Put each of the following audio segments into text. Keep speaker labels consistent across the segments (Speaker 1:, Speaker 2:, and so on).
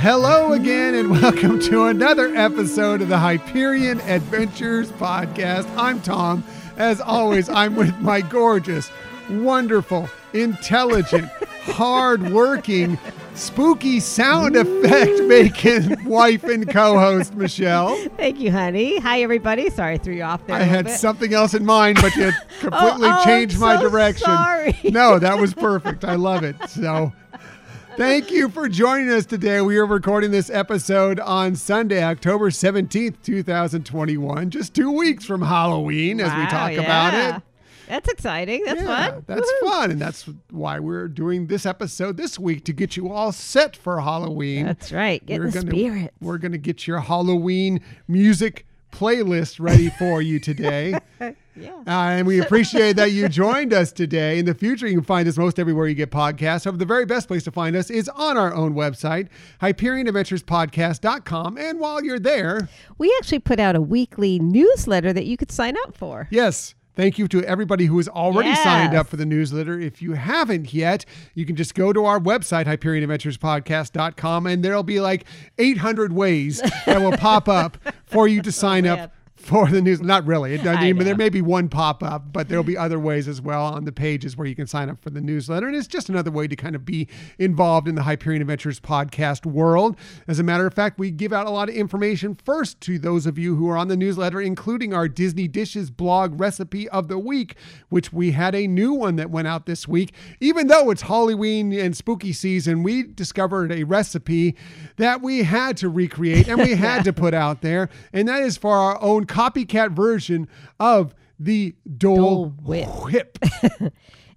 Speaker 1: Hello again, and welcome to another episode of the Hyperion Adventures Podcast. I'm Tom. As always, I'm with my gorgeous, wonderful, intelligent, hardworking, spooky sound effect making wife and co host, Michelle.
Speaker 2: Thank you, honey. Hi, everybody. Sorry I threw you off there.
Speaker 1: I had
Speaker 2: bit.
Speaker 1: something else in mind, but you oh, completely
Speaker 2: oh,
Speaker 1: changed
Speaker 2: I'm
Speaker 1: my
Speaker 2: so
Speaker 1: direction.
Speaker 2: sorry.
Speaker 1: No, that was perfect. I love it. So. Thank you for joining us today. We are recording this episode on Sunday, October 17th, 2021, just two weeks from Halloween as we
Speaker 2: Wow,
Speaker 1: talk about it.
Speaker 2: That's exciting. That's
Speaker 1: Yeah,
Speaker 2: fun.
Speaker 1: That's
Speaker 2: Woohoo.
Speaker 1: fun. And that's why we're doing this episode this week to get you all set for Halloween.
Speaker 2: That's right. Get
Speaker 1: We're
Speaker 2: the
Speaker 1: gonna-
Speaker 2: spirit.
Speaker 1: We're going to get your Halloween music playlist ready for you today.
Speaker 2: Yeah.
Speaker 1: Uh, and we appreciate that you joined us today. In the future, you can find us most everywhere you get podcasts. However, the very best place to find us is on our own website, HyperionAdventuresPodcast.com. And while you're there,
Speaker 2: We actually put out a weekly newsletter that you could sign up for.
Speaker 1: yes, thank you to everybody who has already signed up for the newsletter. If you haven't yet, you can just go to our website, HyperionAdventuresPodcast.com, and there'll be like 800 ways that will pop up for you to sign up for the news. Not really. It, I mean, there may be one pop up, but there'll be other ways as well on the pages where you can sign up for the newsletter. And it's just another way to kind of be involved in the Hyperion Adventures podcast world. As a matter of fact, we give out a lot of information first to those of you who are on the newsletter, including our Disney Dishes blog recipe of the week, which we had a new one that went out this week. Even though it's Halloween and spooky season, we discovered a recipe that we had to recreate and we had to put out there. And that is for our own copycat version of the Dole,
Speaker 2: Dole Whip.
Speaker 1: Whip.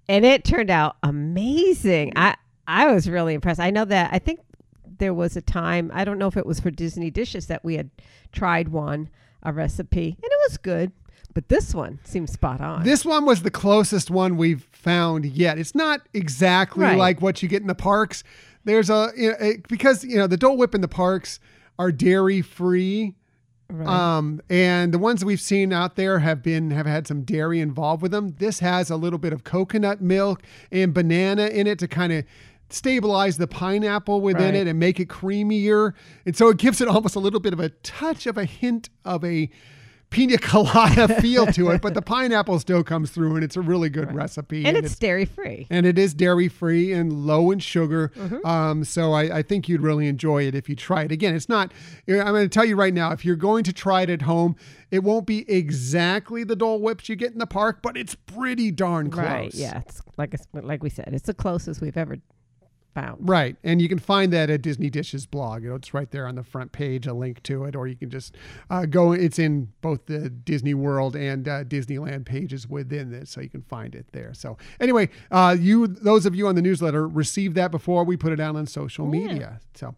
Speaker 2: And it turned out amazing. I I was really impressed. I know that I think there was a time, I don't know if it was for Disney Dishes that we had tried one, a recipe, and it was good. But this one seems spot on.
Speaker 1: This one was the closest one we've found yet. It's not exactly
Speaker 2: Right.
Speaker 1: like what you get in the parks. There's a, you know, it- because you know the Dole Whip in the parks are dairy free.
Speaker 2: Right.
Speaker 1: Um, and the ones that we've seen out there have been have had some dairy involved with them. This has a little bit of coconut milk and banana in it to kind of stabilize the pineapple within
Speaker 2: Right.
Speaker 1: it and make it creamier. And so it gives it almost a little bit of a touch of a hint of a pina colada feel to it, but the pineapple still comes through and it's a really good recipe.
Speaker 2: and it's dairy free.
Speaker 1: and it is dairy free and low in sugar.
Speaker 2: Mm-hmm.
Speaker 1: Um, so I, I think you'd really enjoy it if you try it. Again, it's not, I'm going to tell you right now, if you're going to try it at home, it won't be exactly the Dole Whips you get in the park, but it's pretty darn close.
Speaker 2: Right. Yeah. It's like it's, like we said, it's the closest we've ever found.
Speaker 1: Right. And you can find that at Disney Dishes blog. You know, it's right there on the front page, a link to it, or you can just uh, go. It's in both the Disney World and uh, Disneyland pages within this, so you can find it there. So anyway, uh, you, those of you on the newsletter, received that before we put it out on social media. So.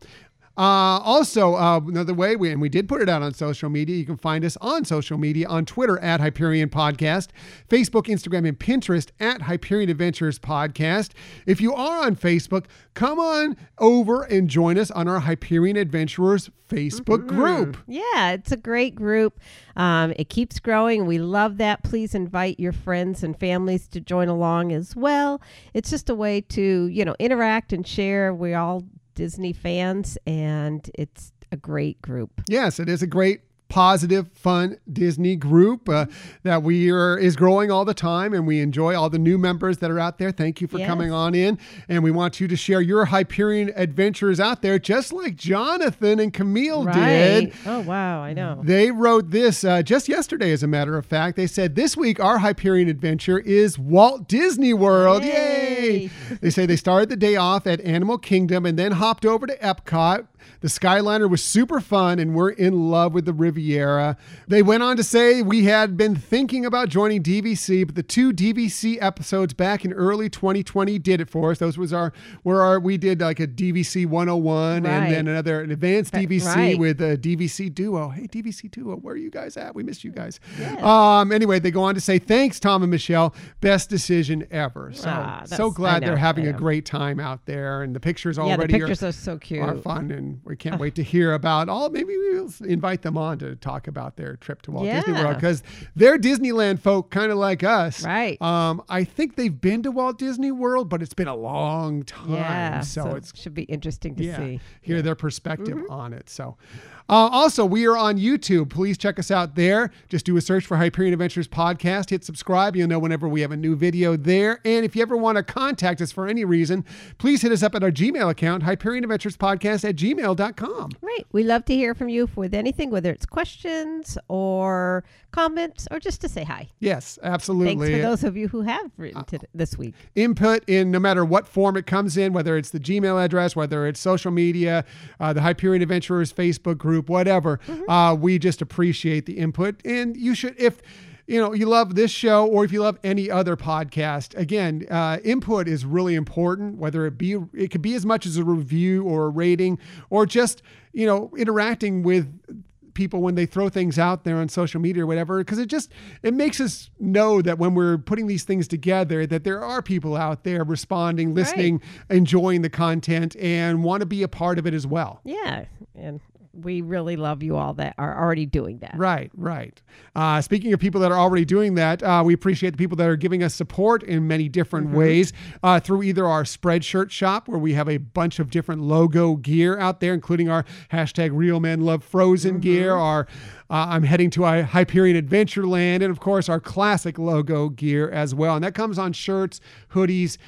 Speaker 1: Uh, also, uh, another way, we, and we did put it out on social media. You can find us on social media on Twitter at Hyperion Podcast, Facebook, Instagram, and Pinterest at Hyperion Adventures Podcast. If you are on Facebook, come on over and join us on our Hyperion Adventurers Facebook group.
Speaker 2: Yeah, it's a great group. Um, it keeps growing. We love that. Please invite your friends and families to join along as well. It's just a way to, you know, interact and share. We're all Disney fans, and it's a great group.
Speaker 1: Yes, it is a great positive fun disney group uh, that we are is growing all the time and we enjoy all the new members that are out there thank you for
Speaker 2: Yes.
Speaker 1: coming on in and we want you to share your hyperion adventures out there just like jonathan and camille did
Speaker 2: Oh, wow. I know.
Speaker 1: they wrote this uh, just yesterday, as a matter of fact. They said, This week, our Hyperion adventure is Walt Disney World. Yay!
Speaker 2: Yay.
Speaker 1: they say they started the day off at Animal Kingdom and then hopped over to Epcot. The Skyliner was super fun and we're in love with the Riviera. They went on to say we had been thinking about joining DVC, but the two DVC episodes back in early 2020 did it for us. Those was our where our we did like a DVC 101 and then another an advanced DVC
Speaker 2: right.
Speaker 1: with a DVC Duo. Hey, DVC Duo, where are you guys at? We missed you guys. Um, anyway, they go on to say, thanks, Tom and Michelle. Best decision ever. So,
Speaker 2: Ah,
Speaker 1: so glad
Speaker 2: I
Speaker 1: they're having a great time out there. And the pictures
Speaker 2: Yeah, the
Speaker 1: already
Speaker 2: pictures
Speaker 1: are,
Speaker 2: are so cute.
Speaker 1: are fun and and we can't wait to hear about all. Maybe we'll invite them on to talk about their trip to Walt Disney World because they're Disneyland folk, kind of like us.
Speaker 2: Right.
Speaker 1: Um, I think they've been to Walt Disney World, but it's been a long time.
Speaker 2: yeah.
Speaker 1: so, it
Speaker 2: should be interesting to
Speaker 1: yeah,
Speaker 2: see.
Speaker 1: hear their perspective on it. So, uh, also, we are on YouTube. Please check us out there. Just do a search for Hyperion Adventures Podcast. Hit subscribe. You'll know whenever we have a new video there. And if you ever want to contact us for any reason, please hit us up at our Gmail account, Hyperion Adventures Podcast at gmail.com.
Speaker 2: Right. We love to hear from you with anything, whether it's questions or comments or just to say hi.
Speaker 1: Yes, absolutely.
Speaker 2: Thanks for those of you who have written to this week.
Speaker 1: input in no matter what form it comes in, whether it's the Gmail address, whether it's social media, uh, the Hyperion Adventurers Facebook group, whatever. Uh, we just appreciate the input. And you should, if you know you love this show or if you love any other podcast, again, uh, input is really important. Whether it be, it could be as much as a review or a rating, or just you know interacting with people when they throw things out there on social media or whatever because it just it makes us know that when we're putting these things together that there are people out there responding listening enjoying the content and want to be a part of it as well
Speaker 2: Yeah. And we really love you all that are already doing that.
Speaker 1: Right, right. Uh, speaking of people that are already doing that, uh, we appreciate the people that are giving us support in many different ways uh, through either our Spreadshirt shop, where we have a bunch of different logo gear out there, including our hashtag Real Men Love Frozen gear, our uh, I'm heading to a Hyperion Adventureland, and of course our classic logo gear as well. And that comes on shirts, hoodies,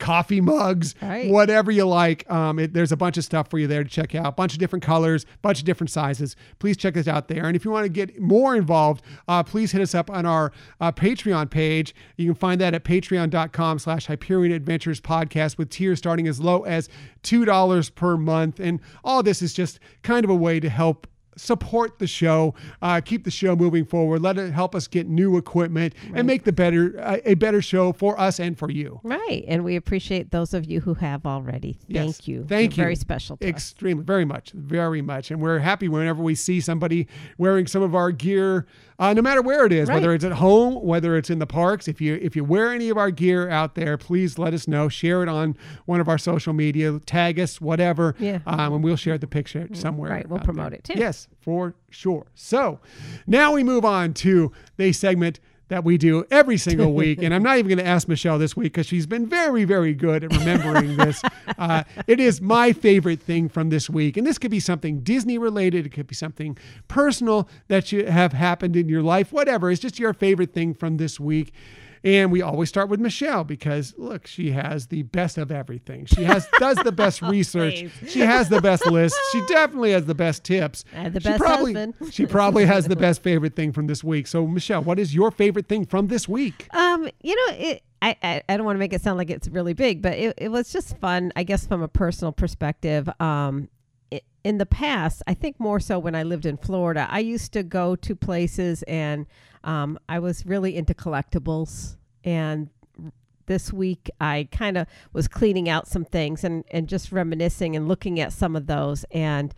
Speaker 1: coffee mugs,
Speaker 2: Right.
Speaker 1: whatever you like. Um, it, there's a bunch of stuff for you there to check out. a bunch of different colors, a bunch of different sizes. Please check us out there. And if you want to get more involved, uh, please hit us up on our uh, Patreon page. You can find that at patreon.com slash Hyperion Adventures Podcast with tiers starting as low as $2 per month. And all this is just kind of a way to help support the show, uh, keep the show moving forward, let it help us get new equipment and make the better uh, a better show for us and for you.
Speaker 2: Right. And we appreciate those of you who have already.
Speaker 1: Yes.
Speaker 2: Thank you.
Speaker 1: Thank
Speaker 2: You're
Speaker 1: you.
Speaker 2: Very special to us.
Speaker 1: Extremely, very much, very much. And we're happy whenever we see somebody wearing some of our gear, uh, no matter where it is, whether it's at home, whether it's in the parks. If you if you wear any of our gear out there, please let us know. Share it on one of our social media, tag us, whatever.
Speaker 2: Yeah.
Speaker 1: Um, and we'll share the picture somewhere.
Speaker 2: Right, we'll promote
Speaker 1: there.
Speaker 2: it, too.
Speaker 1: Yes, for sure. So now we move on to the segment that we do every single week. and I'm not even going to ask Michelle this week because she's been very, very good at remembering this. Uh, it is my favorite thing from this week. And this could be something Disney related, it could be something personal that you have happened in your life, whatever. It's just your favorite thing from this week. And we always start with Michelle because look, she has the best of everything. She has does the best research. She has the best list. She definitely has the best tips.
Speaker 2: And the
Speaker 1: she
Speaker 2: best
Speaker 1: probably,
Speaker 2: husband.
Speaker 1: she probably has the best favorite thing from this week. So Michelle, what is your favorite thing from this week?
Speaker 2: Um, you know, it, I, I, I don't want to make it sound like it's really big, but it, it was just fun, I guess, from a personal perspective. Um, i- in the past, I think more so when I lived in Florida, I used to go to places and um, I was really into collectibles. And this week, I kind of was cleaning out some things and, and just reminiscing and looking at some of those and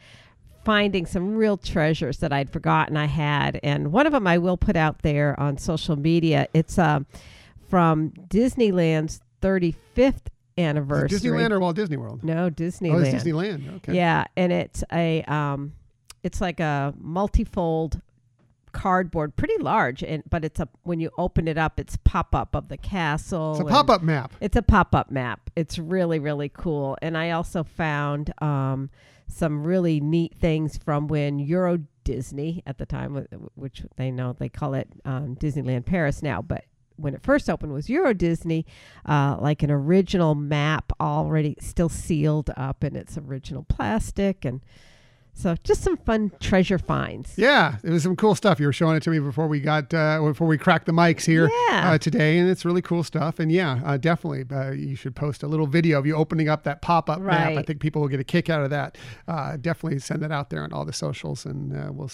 Speaker 2: finding some real treasures that I'd forgotten I had. And one of them I will put out there on social media. It's um, from Disneyland's 35th anniversary.
Speaker 1: Disneyland or Walt Disney World?
Speaker 2: No, Disneyland.
Speaker 1: Oh, it's Disneyland. Okay.
Speaker 2: Yeah, and it's a um, it's like a multifold cardboard, pretty large, and but it's a when you open it up, it's pop up of the castle.
Speaker 1: It's a pop up map.
Speaker 2: it's a pop up map. It's really, really cool. And I also found um, some really neat things from when Euro Disney at the time, which they know they call it um, Disneyland Paris now, but when it first opened was Euro Disney, uh, like an original map already still sealed up in its original plastic. And so just some fun treasure finds.
Speaker 1: Yeah, it was some cool stuff. You were showing it to me before we got uh, before we cracked the mics here
Speaker 2: Yeah.
Speaker 1: uh, today, and it's really cool stuff. And yeah, uh, definitely, uh, you should post a little video of you opening up that pop up map. I think people will get a kick out of that. Uh, definitely send that out there on all the socials, and uh, we'll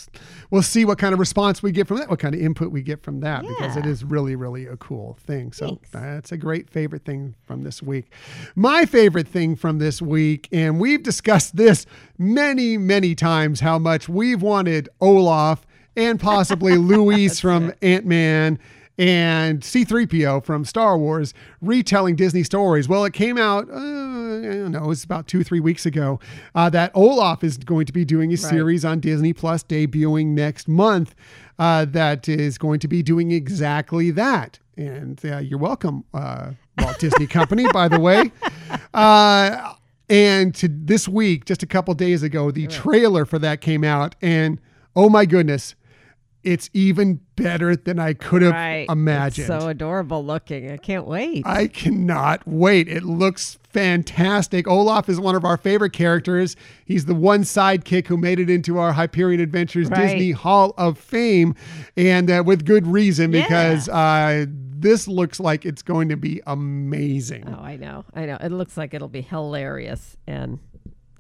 Speaker 1: we'll see what kind of response we get from that, what kind of input we get from that, because it is really really a cool thing. So
Speaker 2: Thanks.
Speaker 1: that's a great favorite thing from this week. My favorite thing from this week, and we've discussed this many, many times, how much we've wanted Olaf and possibly Luis from Ant Man and C3PO from Star Wars retelling Disney stories. Well, it came out uh, don't know, it was about two, three weeks ago, uh, that Olaf is going to be doing a
Speaker 2: Right.
Speaker 1: series on Disney Plus debuting next month uh, that is going to be doing exactly that. And uh, you're welcome, uh, Walt Disney Company, by the way. Uh, and to this week, just a couple days ago, the trailer for that came out, and oh my goodness, it's even better than I could have
Speaker 2: right. It's
Speaker 1: imagined.
Speaker 2: so adorable looking. I can't wait.
Speaker 1: I cannot wait. It looks fantastic. Olaf is one of our favorite characters. He's the one sidekick who made it into our Hyperion Adventures
Speaker 2: Right.
Speaker 1: Disney Hall of Fame, and uh, with good reason
Speaker 2: Yeah.
Speaker 1: because uh, this looks like it's going to be amazing.
Speaker 2: oh, I know. I know. It looks like it'll be hilarious and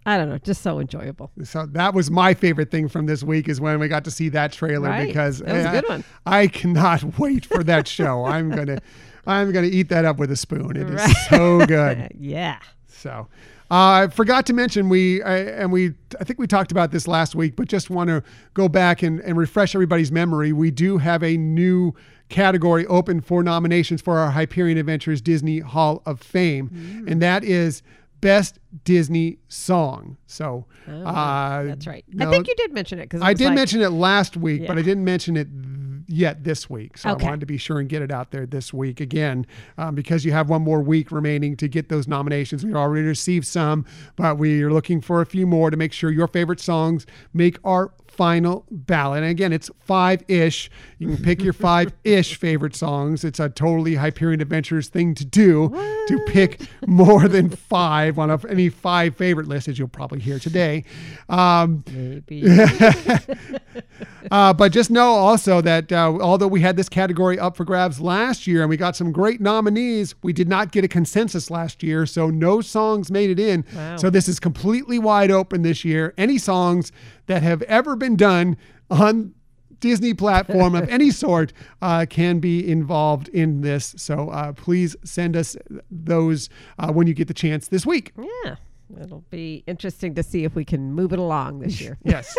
Speaker 2: I don't know, just so enjoyable.
Speaker 1: So that was my favorite thing from this week is when we got to see that trailer
Speaker 2: Right.
Speaker 1: because
Speaker 2: That
Speaker 1: I-
Speaker 2: good one.
Speaker 1: I cannot wait for that show. I'm gonna, I'm gonna eat that up with a spoon. It is
Speaker 2: Right.
Speaker 1: so good.
Speaker 2: yeah.
Speaker 1: So, uh, I forgot to mention we I, and we I think we talked about this last week, but just want to go back and, and refresh everybody's memory. We do have a new category open for nominations for our Hyperion Adventures Disney Hall of Fame,
Speaker 2: Mm.
Speaker 1: and that is Best Disney Song. So,
Speaker 2: Oh,
Speaker 1: uh,
Speaker 2: That's right.
Speaker 1: no,
Speaker 2: I think you did mention it because
Speaker 1: I did mention it last week, but I didn't mention it yet this week. So
Speaker 2: Okay.
Speaker 1: I wanted to be sure and get it out there this week again um, because you have one more week remaining to get those nominations. We already received some, but we are looking for a few more to make sure your favorite songs make our final ballot. And again, it's five ish. You can pick your five ish favorite songs. It's a totally Hyperion Adventures thing to do to pick more than five on a, any five favorite list, as you'll probably hear today. Um,
Speaker 2: maybe.
Speaker 1: uh, but just know also that uh, although we had this category up for grabs last year and we got some great nominees, we did not get a consensus last year. So no songs made it in.
Speaker 2: Wow.
Speaker 1: So this is completely wide open this year. Any songs that have ever been done on Disney platform of any sort uh, can be involved in this. So uh, please send us those uh, when you get the chance this week.
Speaker 2: yeah. It'll be interesting to see if we can move it along this year.
Speaker 1: Yes.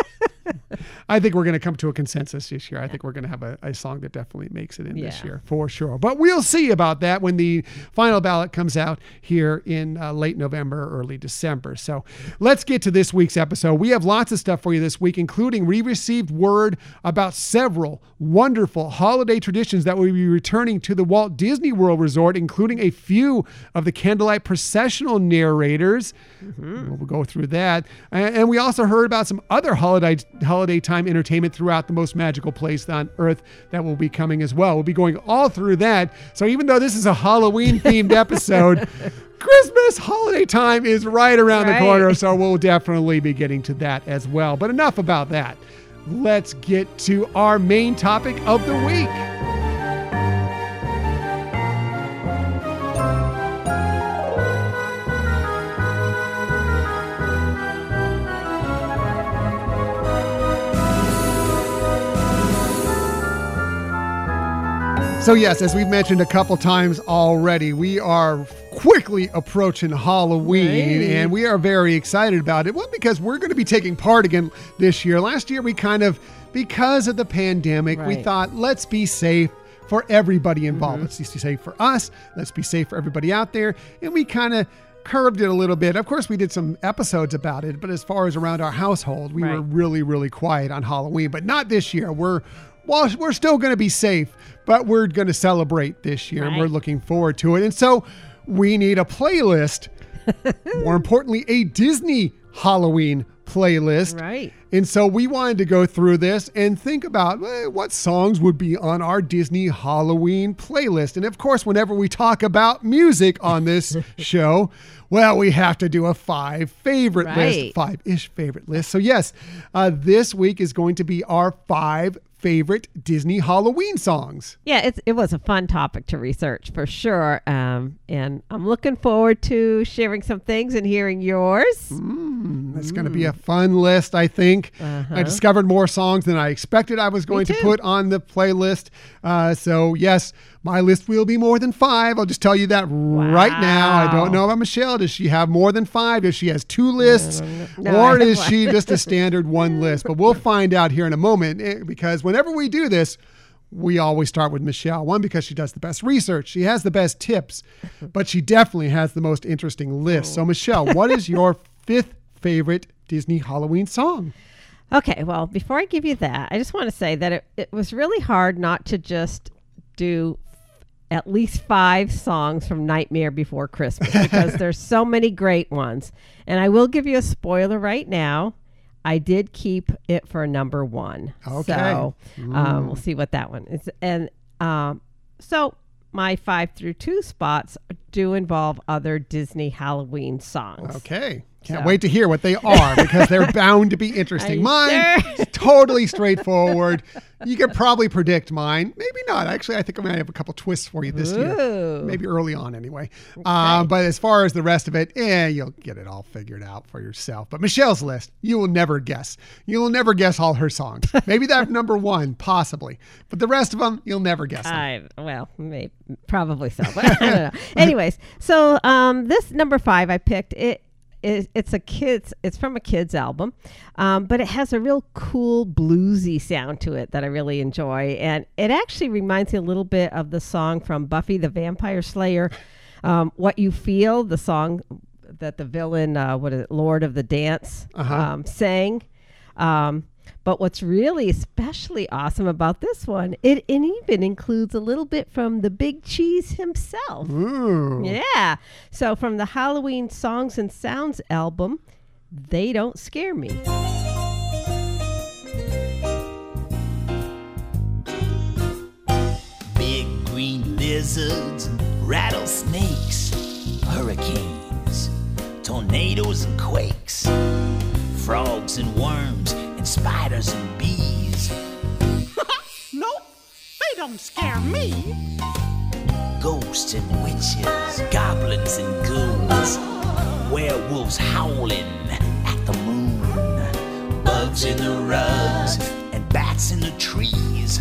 Speaker 1: I think we're going to come to a consensus this year. I think we're going to have a, a song that definitely makes it in this year for sure. But we'll see about that when the final ballot comes out here in uh, late November, early December. So let's get to this week's episode. We have lots of stuff for you this week, including we received word about several wonderful holiday traditions that will be returning to the Walt Disney World Resort, including a few of the candlelight processional narrators. We'll go through that. And, and we also heard about some other holiday holiday time entertainment throughout the most magical place on earth that will be coming as well. We'll be going all through that. So even though this is a Halloween themed episode, Christmas holiday time is right around the corner. So we'll definitely be getting to that as well. But enough about that. Let's get to our main topic of the week. So, yes, as we've mentioned a couple times already, we are quickly approaching Halloween
Speaker 2: Right.
Speaker 1: and we are very excited about it. One, because we're going to be taking part again this year. Last year, we kind of, because of the pandemic, we thought, let's be safe for everybody involved. Mm-hmm. Let's be safe for us. Let's be safe for everybody out there. And we kind of curved it a little bit. Of course, we did some episodes about it, but as far as around our household, we were really, really quiet on Halloween, but not this year. We're well, we're still going to be safe, but we're going to celebrate this year, and we're looking forward to it. And so, we need a playlist. More importantly, a Disney Halloween playlist.
Speaker 2: Right.
Speaker 1: And so we wanted to go through this and think about eh, what songs would be on our Disney Halloween playlist. And of course, whenever we talk about music on this show, well, we have to do a five favorite
Speaker 2: Right.
Speaker 1: list, five ish favorite list. So, yes, uh, this week is going to be our five favorite Disney Halloween songs.
Speaker 2: Yeah, it's, it was a fun topic to research for sure. Um, and I'm looking forward to sharing some things and hearing yours.
Speaker 1: It's going to be a fun list, I think. I
Speaker 2: Uh-huh.
Speaker 1: discovered more songs than I expected I was going to put on the playlist. Uh, so, yes, my list will be more than five. I'll just tell you that right now. I don't know about Michelle. Does she have more than five? Does she has two lists?
Speaker 2: No,
Speaker 1: or is she just a standard one list? But we'll find out here in a moment eh, because whenever we do this, we always start with Michelle. One, because she does the best research, she has the best tips, but she definitely has the most interesting list. So, Michelle, what is your fifth favorite Disney Halloween song?
Speaker 2: Okay, well, before I give you that, I just want to say that it, it was really hard not to just do at least five songs from Nightmare Before Christmas because there's so many great ones. And I will give you a spoiler right now. I did keep it for number one.
Speaker 1: Okay.
Speaker 2: So um, we'll see what that one is. And um, so my five through two spots do involve other Disney Halloween songs.
Speaker 1: Okay. Can't
Speaker 2: So-
Speaker 1: wait to hear what they are because they're bound to be interesting. Mine
Speaker 2: sure?
Speaker 1: totally straightforward. You could probably predict mine. Maybe not. Actually, I think I might have a couple twists for you this year. Maybe early on, anyway. Um, but as far as the rest of it, eh, you'll get it all figured out for yourself. But Michelle's list, you will never guess. You will never guess all her songs. Maybe that number one, possibly. But the rest of them, you'll never guess them.
Speaker 2: I well, maybe probably so, but I don't know. Anyways, so um, this number five I picked it. It, it's a kids. It's from a kids album, um, but it has a real cool bluesy sound to it that I really enjoy, and it actually reminds me a little bit of the song from Buffy the Vampire Slayer, um, "What You Feel," the song that the villain, uh, what is it, Lord of the Dance,
Speaker 1: Uh-huh.
Speaker 2: um, sang. Um, but what's really especially awesome about this one, it, it even includes a little bit from the Big Cheese himself.
Speaker 1: Ooh.
Speaker 2: Yeah. So from the Halloween Songs and Sounds album, They Don't Scare Me.
Speaker 3: Big green lizards, rattlesnakes, hurricanes, tornadoes and quakes, frogs and worms, and spiders and bees,
Speaker 4: Nope, they don't scare me.
Speaker 3: ghosts and witches, goblins and ghouls, werewolves howling at the moon, bugs in the rugs, and bats in the trees.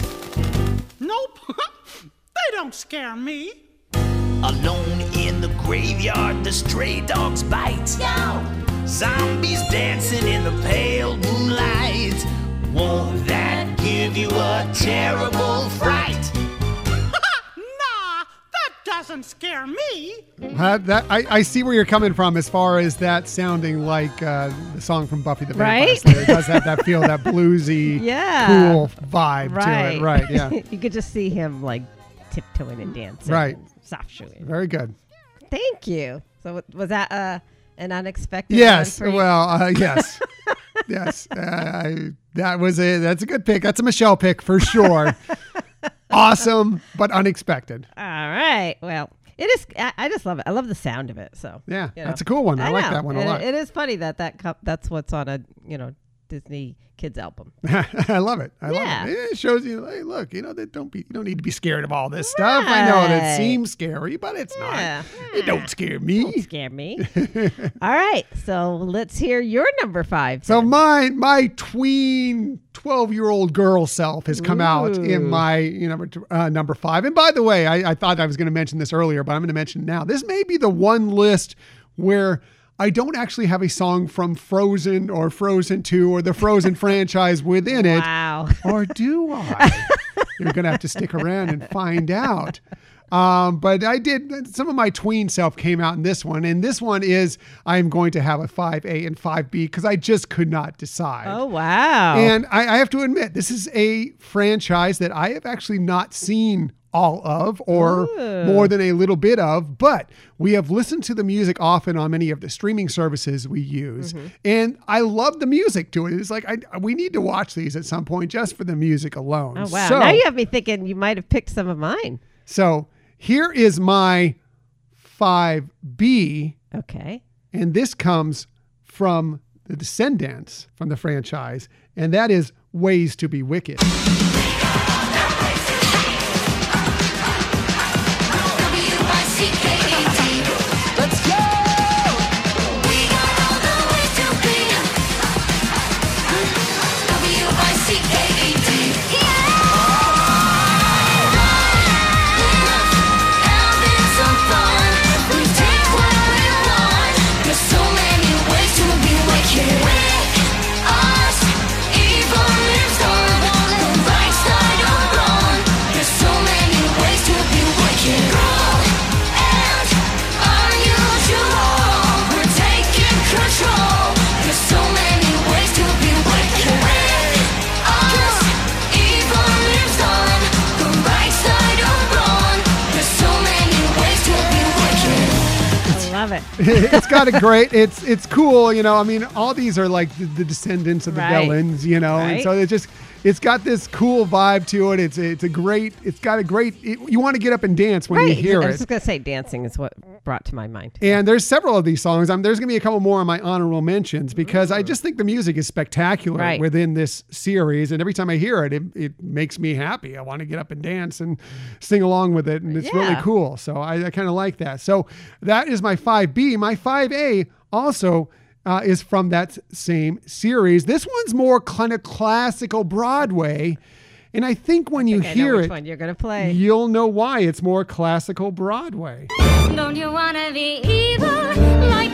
Speaker 4: Nope, they don't scare me.
Speaker 3: Alone in the graveyard, the stray dogs bite. Zombies dancing in the pale moonlight. Won't that give you a terrible fright?
Speaker 4: Nah, that doesn't scare me.
Speaker 1: Uh, that I, I see where you're coming from as far as that sounding like uh, the song from Buffy the Vampire
Speaker 2: Right?
Speaker 1: Slayer. It does have that feel, that bluesy,
Speaker 2: Yeah.
Speaker 1: cool vibe
Speaker 2: Right.
Speaker 1: to it. Right, yeah.
Speaker 2: you could just see him like tiptoeing and dancing.
Speaker 1: Right.
Speaker 2: And Soft shoeing.
Speaker 1: Very good.
Speaker 2: Thank you. So was that uh, an unexpected
Speaker 1: Yes.
Speaker 2: one for you?
Speaker 1: Well, uh, yes. yes. Uh, I, that was a that's a good pick. That's a Michelle pick for sure. awesome, but unexpected.
Speaker 2: All right. Well, it is. I, I just love it. I love the sound of it. So
Speaker 1: Yeah,
Speaker 2: you
Speaker 1: that's a cool one. I, like
Speaker 2: know.
Speaker 1: that one a
Speaker 2: And
Speaker 1: lot.
Speaker 2: It is funny that that co- that's what's on a you know Disney kids album.
Speaker 1: I love it. I
Speaker 2: Yeah.
Speaker 1: love it. It shows you, hey, look, you know, that don't be, you don't need to be scared of all this stuff. I know that
Speaker 2: Right.
Speaker 1: seems scary, but it's
Speaker 2: Yeah.
Speaker 1: not. It don't scare me.
Speaker 2: Don't scare me. All right. So let's hear your number five.
Speaker 1: So
Speaker 2: then.
Speaker 1: my my tween twelve year old girl self has come out in my you know uh, number five. And by the way, I, I thought I was going to mention this earlier, but I'm going to mention now. This may be the one list where I don't actually have a song from Frozen or Frozen Two or the Frozen franchise within it.
Speaker 2: Wow.
Speaker 1: Or do I? You're going to have to stick around and find out. Um, but I did, some of my tween self came out in this one. And this one is I'm going to have a 5A and 5B because I just could not decide.
Speaker 2: Oh wow.
Speaker 1: And I, I have to admit, this is a franchise that I have actually not seen all of or
Speaker 2: Ooh.
Speaker 1: more than a little bit of, but we have listened to the music often on many of the streaming services we use.
Speaker 2: Mm-hmm.
Speaker 1: And I love the music to it. It's like, I, we need to watch these at some point just for the music alone.
Speaker 2: oh wow.
Speaker 1: So,
Speaker 2: now you have me thinking you might have picked some of mine.
Speaker 1: so here is my 5B.
Speaker 2: Okay.
Speaker 1: And this comes from the Descendants from the franchise, and that is Ways to Be Wicked. It's a great. It's it's cool. You know, I mean, all these are like the, the descendants of the
Speaker 2: Right.
Speaker 1: villains. You know, and so it's just it's got this cool vibe to it. It's it's a great. It's got a great. It, you want to get up and dance when
Speaker 2: right.
Speaker 1: you hear it.
Speaker 2: I was just gonna say dancing is what brought to my mind.
Speaker 1: And there's several of these songs. Um, there's going to be a couple more on my honorable mentions because I just think the music is spectacular
Speaker 2: Right.
Speaker 1: within this series. And every time I hear it, it, it makes me happy. I want to get up and dance and sing along with it. And it's really cool. So I, I kind of like that. So that is my 5B. My 5A also uh, is from that same series. This one's more kind of classical Broadway. And I think when you
Speaker 2: I think I
Speaker 1: hear
Speaker 2: which
Speaker 1: it,
Speaker 2: one you're gonna play.
Speaker 1: you'll know why it's more classical Broadway.
Speaker 5: Don't you wanna be evil like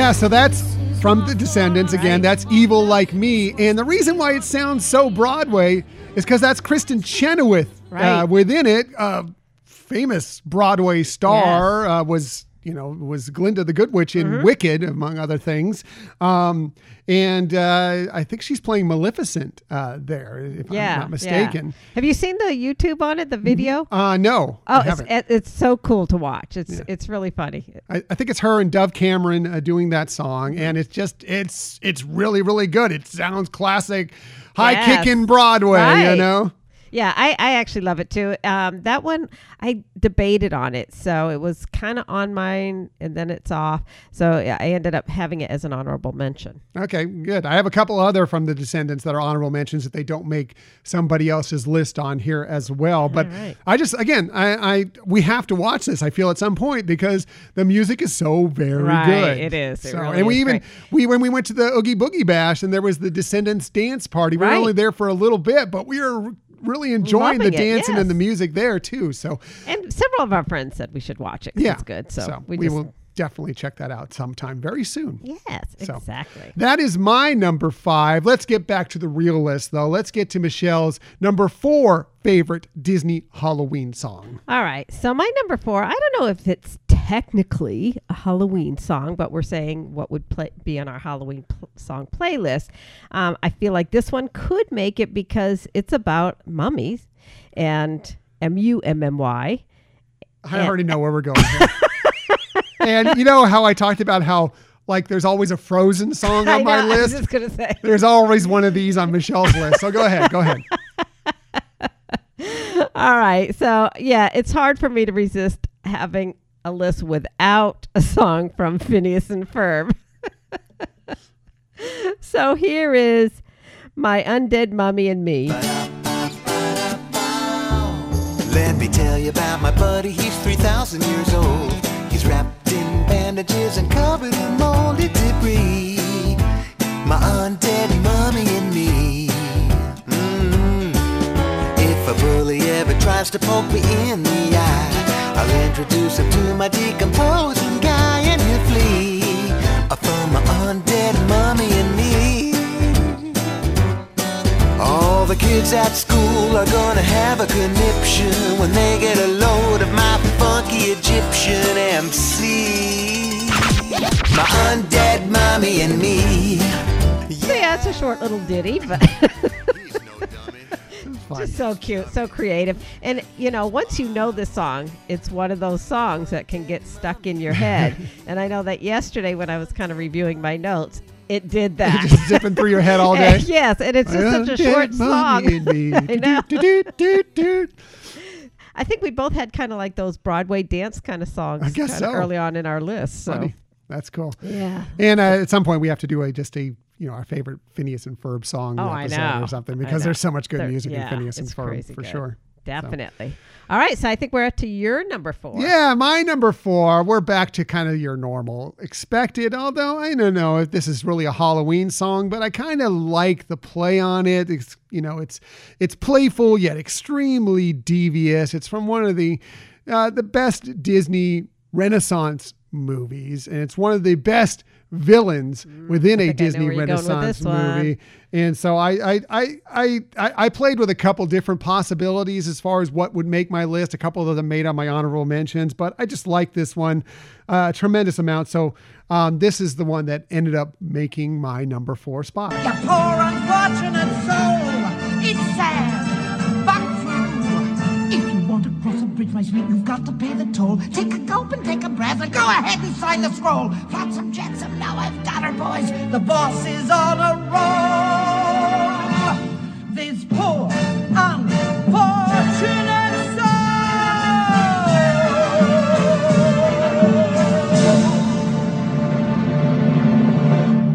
Speaker 1: Yeah, so that's from the Descendants again. That's Evil Like Me. And the reason why it sounds so Broadway is because that's Kristin Chenoweth uh,
Speaker 2: Right.
Speaker 1: within it. Uh, famous Broadway star uh, was. You know, was Glinda the Good Witch in
Speaker 2: Mm-hmm.
Speaker 1: Wicked, among other things, um, and uh, I think she's playing Maleficent uh, there, if
Speaker 2: yeah,
Speaker 1: I'm not
Speaker 2: yeah.
Speaker 1: mistaken.
Speaker 2: Have you seen the YouTube on it? The video?
Speaker 1: Uh, no, I
Speaker 2: Oh, it's, it's so cool to watch. It's it's really funny.
Speaker 1: I, I think it's her and Dove Cameron uh, doing that song, and it's just it's it's really really good. It sounds classic, high
Speaker 2: Yes.
Speaker 1: kicking Broadway, you know.
Speaker 2: Yeah, I, I actually love it too. Um, that one I debated on it, so it was kind of on mine, and then it's off. So yeah, I ended up having it as an honorable mention.
Speaker 1: Okay, good. I have a couple other from the Descendants that are honorable mentions that they don't make somebody else's list on here as well. But
Speaker 2: right.
Speaker 1: I just again, I, I we have to watch this. I feel at some point because the music is so very
Speaker 2: Right,
Speaker 1: good.
Speaker 2: it is. It
Speaker 1: so,
Speaker 2: really
Speaker 1: and we even
Speaker 2: great.
Speaker 1: we when we went to the Oogie Boogie Bash and there was the Descendants dance party. We were only there for a little bit, but we were really enjoying the
Speaker 2: Loving it,
Speaker 1: dancing and the music there too. So
Speaker 2: And several of our friends said we should watch it. 'cause
Speaker 1: yeah,
Speaker 2: it's good. So,
Speaker 1: we,
Speaker 2: we, just,
Speaker 1: will definitely check that out sometime very soon.
Speaker 2: Yes,
Speaker 1: So,
Speaker 2: exactly.
Speaker 1: That is my number five. Let's get back to the real list, though. Let's get to Michelle's number four favorite Disney Halloween song.
Speaker 2: All right. So my number four, I don't know if it's technically a Halloween song, but we're saying what would play, be on our Halloween pl- song playlist. Um, I feel like this one could make it because it's about mummies and M U M M Y.
Speaker 1: I already know where we're going. here. and you know how I talked about how, like, there's always a Frozen song
Speaker 2: I
Speaker 1: on my
Speaker 2: know, I was
Speaker 1: list?
Speaker 2: just gonna say.
Speaker 1: There's always one of these on Michelle's list. So go ahead. Go ahead.
Speaker 2: All right. So, yeah, it's hard for me to resist having a list without a song from Phineas and Ferb. so, here is My Undead Mummy and Me.
Speaker 6: Let me tell you about my buddy, he's 3,000 years old. Bandages and covered in molded debris. My undead mummy and me. Mm. If a bully ever tries to poke me in the eye, I'll introduce him to my decomposing guy and he'll flee from my the kids at school are gonna have a conniption when they get a load of my funky Egyptian MC. My undead mommy and me.
Speaker 2: So, yeah, it's a short little ditty, but just so cute, so creative. And, you know, once you know this song, it's one of those songs that can get stuck in your head. and I know that yesterday when I was kind of reviewing my notes, it did that.
Speaker 1: Just zipping through your head all day.
Speaker 2: yes, and it's just such a short song.
Speaker 1: Mummy and me.
Speaker 2: I. I think we both had kind of like those Broadway dance kind of songs
Speaker 1: I guess so.
Speaker 2: early on in our list. So
Speaker 1: Funny. That's cool.
Speaker 2: yeah.
Speaker 1: And uh, at some point, we have to do a just a you know our favorite Phineas and Ferb song
Speaker 2: Oh, I
Speaker 1: episode or something because there's so much good music
Speaker 2: yeah,
Speaker 1: in Phineas and Ferb for
Speaker 2: good.
Speaker 1: sure.
Speaker 2: Definitely. All right, so I think we're up to your number four.
Speaker 1: Yeah, my number four. We're back to kind of your normal expected. Although I don't know if this is really a Halloween song, but I kind of like the play on it. It's you know, it's it's playful yet extremely devious. It's from one of the uh, the best Disney Renaissance movies, and it's one of the best villains within a
Speaker 2: Mm, think I know
Speaker 1: Disney
Speaker 2: where you're going with
Speaker 1: Renaissance
Speaker 2: this one.
Speaker 1: movie. And so I I, I I I I played with a couple different possibilities as far as what would make my list. A couple of them made on my honorable mentions, but I just like this one uh, a tremendous amount. So um, this is the one that ended up making my number four spot.
Speaker 7: Bridge, my sweet, you've got to pay the toll. Take a gulp and take a breath and go ahead and sign the scroll. Flotsam some jetsam, now I've got her, boys. The boss is on a roll. This poor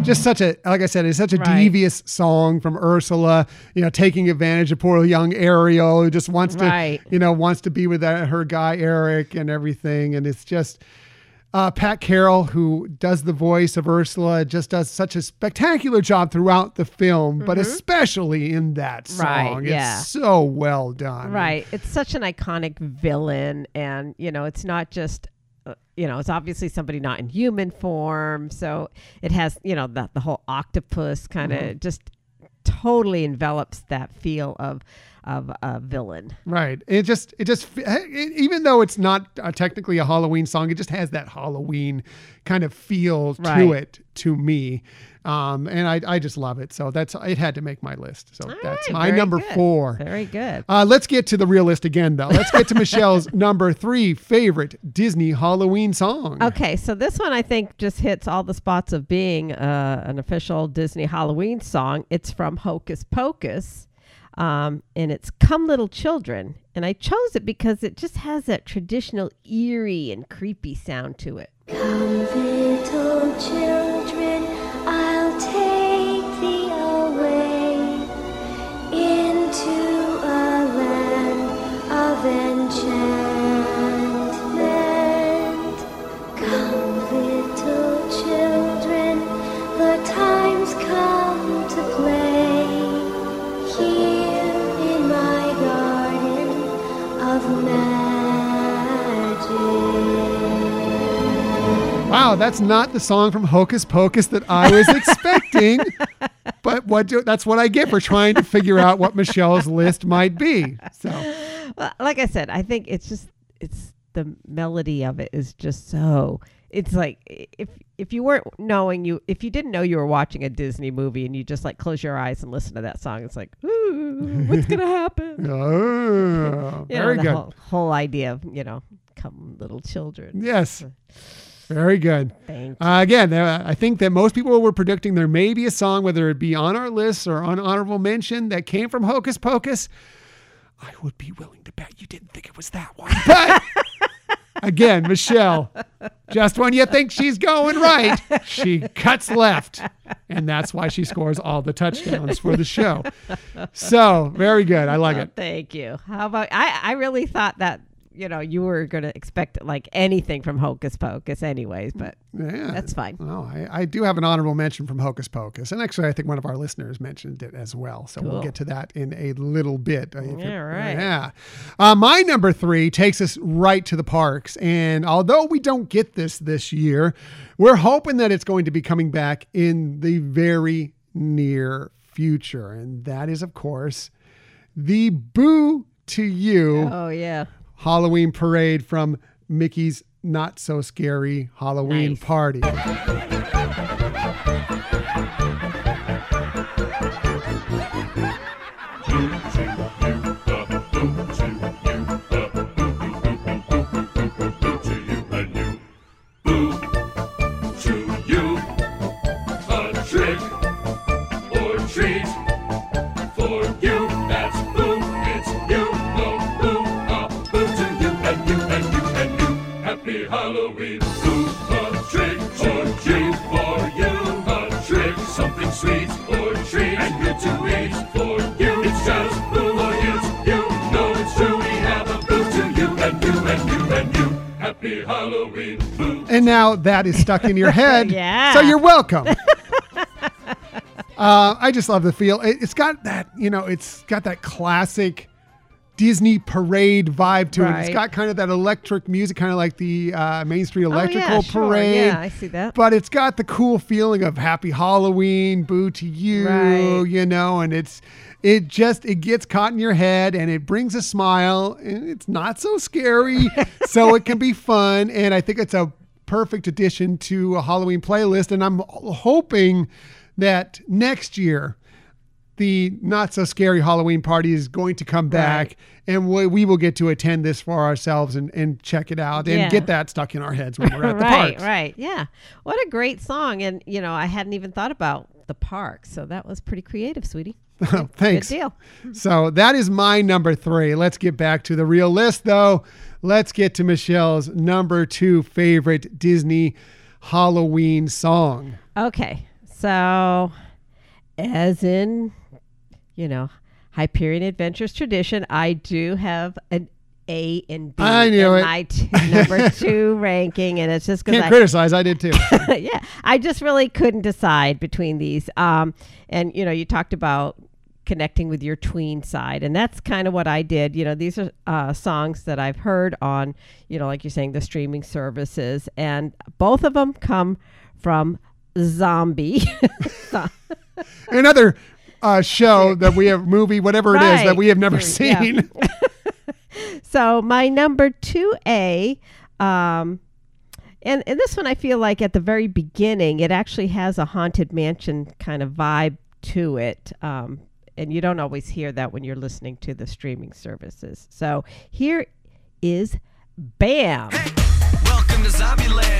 Speaker 1: just such a like I said, it's such a
Speaker 2: Right.
Speaker 1: devious song from Ursula. You know, taking advantage of poor young Ariel who just wants to, you know, wants to be with that, her guy Eric and everything. And it's just uh, Pat Carroll who does the voice of Ursula, just does such a spectacular job throughout the film, but especially in that
Speaker 2: Mm-hmm. Right,
Speaker 1: song.
Speaker 2: yeah.
Speaker 1: It's so well done.
Speaker 2: Right. It's such an iconic villain. And, you know, it's not just, uh, you know, it's obviously somebody not in human form. So it has, you know, the, the whole octopus kind of
Speaker 1: Mm-hmm.
Speaker 2: just totally envelops that feel of, of a villain.
Speaker 1: Right. It just, it just, it, even though it's not uh, technically a Halloween song, it just has that Halloween kind of feel to it to me. Um, and I, I just love it. So that's, it had to make my list. So
Speaker 2: All
Speaker 1: that's
Speaker 2: right,
Speaker 1: my number
Speaker 2: good.
Speaker 1: four.
Speaker 2: Very good.
Speaker 1: Uh, let's get to the real list again, though. Let's get to Michelle's number three favorite Disney Halloween song.
Speaker 2: Okay, so this one I think just hits all the spots of being uh, an official Disney Halloween song. It's from Hocus Pocus, um, and it's "Come Little Children." And I chose it because it just has that traditional eerie and creepy sound to it.
Speaker 5: Come, Little children,
Speaker 1: Wow, that's not the song from Hocus Pocus that I was expecting. but what do, that's what I get for trying to figure out what Michelle's list might be. So
Speaker 2: Well, like I said, I think it's just it's the melody of it is just so. It's like if if you weren't knowing you if you didn't know you were watching a Disney movie and you just like close your eyes and listen to that song, it's like, ooh, what's gonna happen?
Speaker 1: oh,
Speaker 2: You know,
Speaker 1: very
Speaker 2: the
Speaker 1: good.
Speaker 2: Whole, whole idea of you know, come little children.
Speaker 1: Yes. Very good.
Speaker 2: Thank
Speaker 1: Uh, again, there, I think that most people were predicting there may be a song, whether it be on our list or on honorable mention, that came from Hocus Pocus. I would be willing to bet you didn't think it was that one. But again, Michelle, just when you think she's going right, she cuts left. And that's why she scores all the touchdowns for the show. So, very good. I like
Speaker 2: Oh,
Speaker 1: it.
Speaker 2: Thank you. How about I? I really thought that you know you were going to expect like anything from Hocus Pocus, anyways, but
Speaker 1: Yeah.
Speaker 2: that's fine.
Speaker 1: Well, I, I do have an honorable mention from Hocus Pocus. And actually, I think one of our listeners mentioned it as well. So we'll get to that in a little bit. uh,
Speaker 2: Yeah, right.
Speaker 1: Yeah. Uh, my number three takes us right to the parks. And although we don't get this this year, we're hoping that it's going to be coming back in the very near future. And that is, of course, the Boo to You
Speaker 2: Oh yeah.
Speaker 1: Halloween parade from Mickey's Not So Scary Halloween
Speaker 2: Nice.
Speaker 1: Party. Now that is stuck in your head.
Speaker 2: Yeah.
Speaker 1: So you're welcome. uh, I just love the feel. It, it's got that, you know, it's got that classic Disney parade vibe to it.
Speaker 2: Right.
Speaker 1: It's got kind of that electric music, kind of like the uh, Main Street
Speaker 2: Oh, yeah,
Speaker 1: Electrical
Speaker 2: sure.
Speaker 1: Parade.
Speaker 2: Yeah, I see that.
Speaker 1: But it's got the cool feeling of Happy Halloween, Boo to You,
Speaker 2: Right.
Speaker 1: you know, and it's it just it gets caught in your head and it brings a smile and it's not so scary, so it can be fun. And I think it's a perfect addition to a Halloween playlist. And I'm hoping that next year the not so scary Halloween party is going to come back
Speaker 2: Right.
Speaker 1: and we, we will get to attend this for ourselves and, and check it out and
Speaker 2: Yeah.
Speaker 1: get that stuck in our heads when we're at the
Speaker 2: right,
Speaker 1: parks.
Speaker 2: right. Yeah. What a great song. And, you know, I hadn't even thought about the park. So that was pretty creative, sweetie.
Speaker 1: Thanks.
Speaker 2: Good deal.
Speaker 1: So that is my number three. Let's get back to the real list, though. Let's get to Michelle's number two favorite Disney Halloween song.
Speaker 2: Okay. So, as in, you know, Hyperion Adventures tradition, I do have an A and B
Speaker 1: I knew
Speaker 2: in
Speaker 1: it.
Speaker 2: my t- number two ranking, and it's just because
Speaker 1: Can't
Speaker 2: I
Speaker 1: criticize. I did too.
Speaker 2: yeah, I just really couldn't decide between these. Um, and you know, you talked about connecting with your tween side, and that's kind of what I did. You know, these are uh, songs that I've heard on, you know, like you're saying, the streaming services, and both of them come from Zombie.
Speaker 1: Another uh, show that we have, movie, whatever it is, that we have never
Speaker 2: Yeah.
Speaker 1: seen.
Speaker 2: so my number two A, um, and and this one I feel like at the very beginning it actually has a haunted mansion kind of vibe to it. Um, and you don't always hear that when you're listening to the streaming services. So here is Bam.
Speaker 8: Welcome to.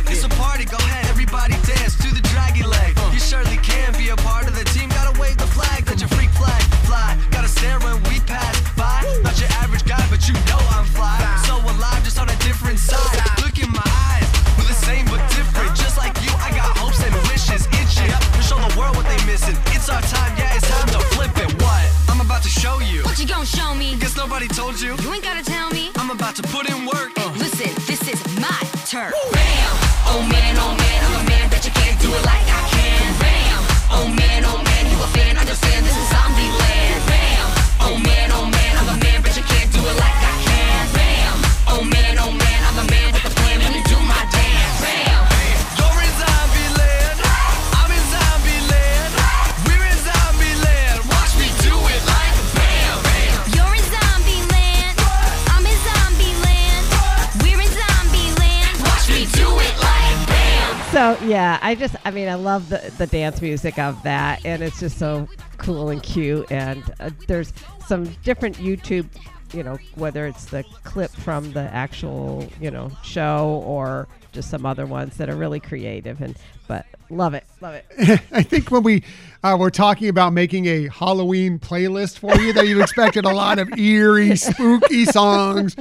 Speaker 8: It's a party. Go ahead, everybody dance to the draggy leg. You surely can be a part of the team. Gotta wave the flag. Let your freak flag fly. Gotta stare when we pass by. Not your average guy, but you know I'm fly. So alive, just on a different side. Look in my eyes. We're the same but different. Just like you, I got hopes and wishes itching to show the world what they missing. It's our time. Yeah, it's time to flip show you.
Speaker 5: What you gonna show me?
Speaker 8: Guess nobody told you.
Speaker 5: You ain't gotta tell me.
Speaker 8: I'm about to put in work.
Speaker 5: Listen, this is my turn. Bam! Oh man, oh man, I'm a man
Speaker 2: So yeah, I just I mean I love the the dance music of that, and it's just so cool and cute. And uh, there's some different YouTube, you know, whether it's the clip from the actual you know show or just some other ones that are really creative. And but love it, love it.
Speaker 1: I think when we uh, were talking about making a Halloween playlist for you, that you expected a lot of eerie, spooky songs,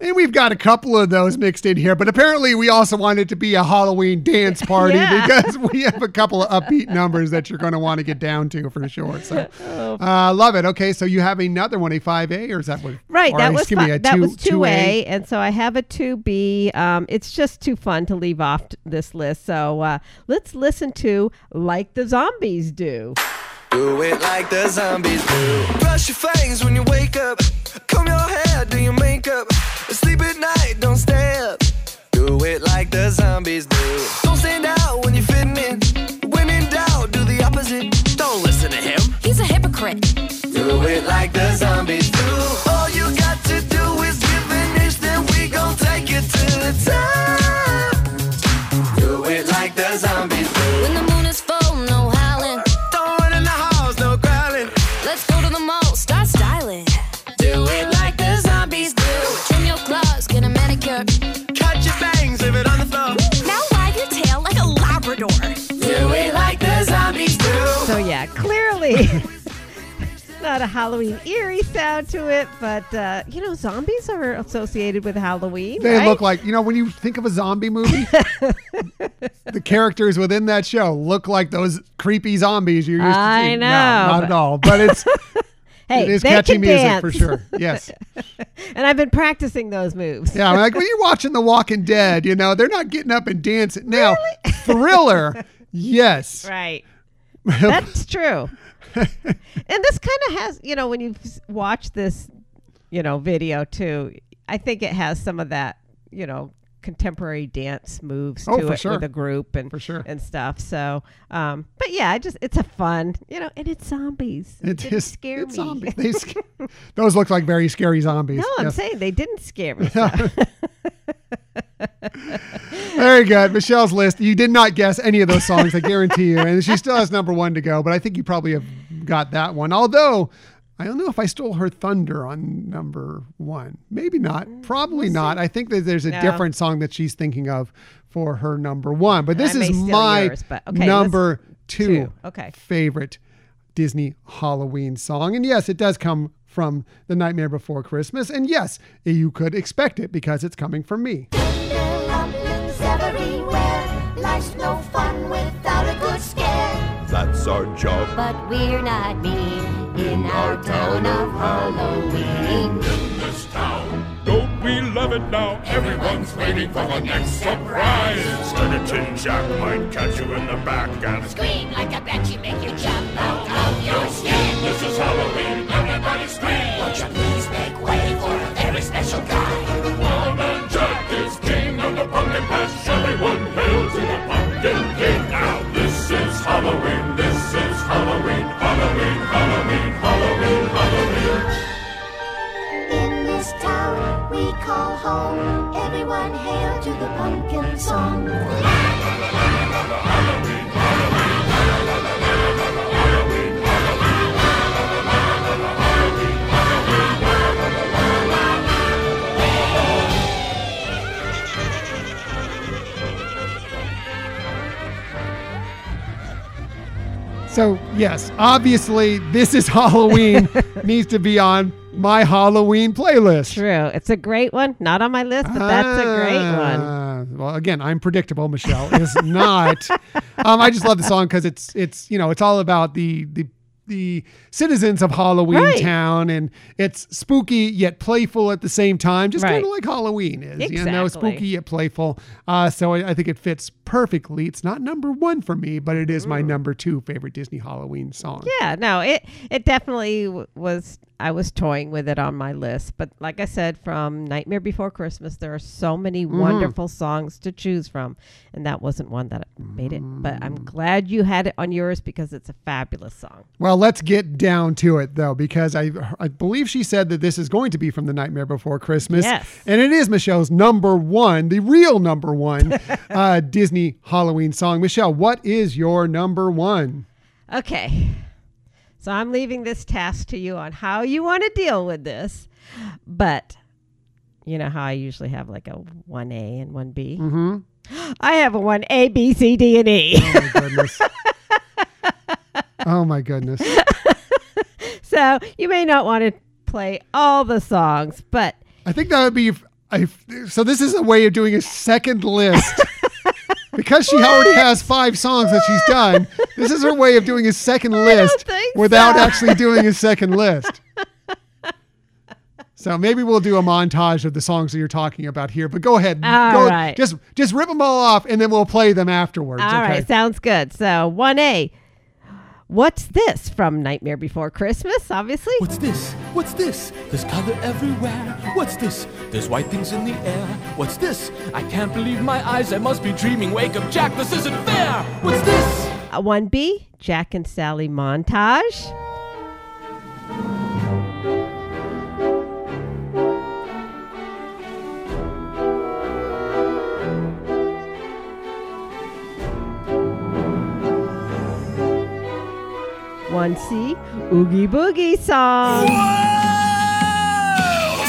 Speaker 1: and we've got a couple of those mixed in here. But apparently, we also want it to be a Halloween dance party
Speaker 2: Yeah.
Speaker 1: because we have a couple of upbeat numbers that you're going to want to get down to for sure. So, uh, love it. Okay, so you have another one, a five A, or is that what?
Speaker 2: Right, that was fi-
Speaker 1: a
Speaker 2: that
Speaker 1: two-
Speaker 2: was two
Speaker 1: 2A?
Speaker 2: A, and so I have a two B. Um, it's just too fun to leave off t- this list. So uh, let's listen to "Like the Zombies Do."
Speaker 8: Do it like the zombies do. Brush your fangs when you wake up. Comb your hair, do your makeup. Sleep at night, don't stay up. Do it like the zombies do. Don't stand out when you're fitting in.
Speaker 2: Halloween eerie sound to it, but uh, you know, zombies are associated with Halloween.
Speaker 1: They
Speaker 2: right?
Speaker 1: look like you know when you think of a zombie movie, the characters within that show look like those creepy zombies you're used
Speaker 2: I
Speaker 1: to seeing.
Speaker 2: know,
Speaker 1: no, not at all. But it's
Speaker 2: Hey,
Speaker 1: it is catchy music
Speaker 2: dance.
Speaker 1: for sure. Yes,
Speaker 2: and I've been practicing those moves.
Speaker 1: yeah. Like when you're watching The Walking Dead, you know they're not getting up and dancing now. Thriller, yes.
Speaker 2: Right. That's true. and this kind of has, you know, when you watch this you know, video too. I think it has some of that, you know, contemporary dance moves
Speaker 1: Oh,
Speaker 2: to it
Speaker 1: sure.
Speaker 2: with a group and
Speaker 1: For sure.
Speaker 2: and stuff. So, um, but yeah, I just it's a fun, you know, and it's zombies.
Speaker 1: It
Speaker 2: didn't
Speaker 1: is
Speaker 2: scare
Speaker 1: it's
Speaker 2: me.
Speaker 1: zombies. They sc- those look like very scary zombies.
Speaker 2: no, I'm
Speaker 1: Yes.
Speaker 2: saying they didn't scare me. so-
Speaker 1: Very good. Michelle's list. You did not guess any of those songs, I guarantee you. And she still has number one to go, but I think you probably have got that one. Although, I don't know if I stole her thunder on number one. Maybe not. Mm, Probably not. I think that there's a
Speaker 2: No.
Speaker 1: different song that she's thinking of for her number one. But this is my
Speaker 2: yours, but okay,
Speaker 1: number two,
Speaker 2: two. Okay.
Speaker 1: favorite Disney Halloween song. And yes, it does come from The Nightmare Before Christmas. And yes, you could expect it because it's coming from me.
Speaker 9: Lumberlings everywhere. Life's no fun without a good scare.
Speaker 10: That's our job.
Speaker 9: But we're not mean in our town of Halloween.
Speaker 10: In this town. Don't we love it now? Everyone's waiting for the next surprise. Skeleton Jack might catch you in the back and
Speaker 9: Scream like a banshee, make you jump out of your skin.
Speaker 10: This is Halloween, everybody scream!
Speaker 9: Won't you please make way for a very special guy?
Speaker 10: Man Jack is king of the pumpkin patch.
Speaker 9: Song.
Speaker 1: So, yes, obviously, this is Halloween needs to be on my Halloween playlist.
Speaker 2: True. It's a great one. Not on my list, but that's a great
Speaker 1: ah. one. Well, again, I'm predictable. Michelle is not. um, I just love the song because it's it's you know it's all about the the the citizens of Halloween
Speaker 2: Right.
Speaker 1: Town, and it's spooky yet playful at the same time, just kind of like Halloween is. Exactly. You know, spooky yet playful. Uh, so I, I think it fits perfectly. It's not number one for me, but it is my number two favorite Disney Halloween song.
Speaker 2: Yeah, no, it it definitely w- was. I was toying with it on my list, but like I said, from Nightmare Before Christmas, there are so many
Speaker 1: Mm-hmm.
Speaker 2: wonderful songs to choose from, and that wasn't one that made it. But
Speaker 1: Mm.
Speaker 2: I'm glad you had it on yours because it's a fabulous song.
Speaker 1: Well, let's get down to it though, because I I believe she said that this is going to be from the Nightmare Before Christmas,
Speaker 2: Yes.
Speaker 1: and it is Michelle's number one, the real number one uh, Disney Halloween song. Michelle, what is your number one?
Speaker 2: Okay. So I'm leaving this task to you on how you want to deal with this. But you know how I usually have like a 1A and 1B? Mm-hmm. I have a 1A, B, C, D, and E.
Speaker 1: Oh my goodness. oh my goodness.
Speaker 2: so you may not want to play all the songs, but
Speaker 1: I think that would be. I, so this is a way of doing a second list. Because she already has five songs that she's done, this is her way of doing a second list without
Speaker 2: so.
Speaker 1: actually doing a second list. So maybe we'll do a montage of the songs that you're talking about here. But go ahead,
Speaker 2: All
Speaker 1: go,
Speaker 2: right.
Speaker 1: just just rip them all off, and then we'll play them afterwards.
Speaker 2: all
Speaker 1: okay?
Speaker 2: right, sounds good. So 1A. What's this from Nightmare Before Christmas? Obviously.
Speaker 11: What's this? What's this? There's color everywhere. What's this? There's white things in the air. What's this? I can't believe my eyes. I must be dreaming. Wake up, Jack. This isn't fair. What's this?
Speaker 2: Uh, 1B, Jack and Sally montage. One C, Oogie Boogie song.
Speaker 10: The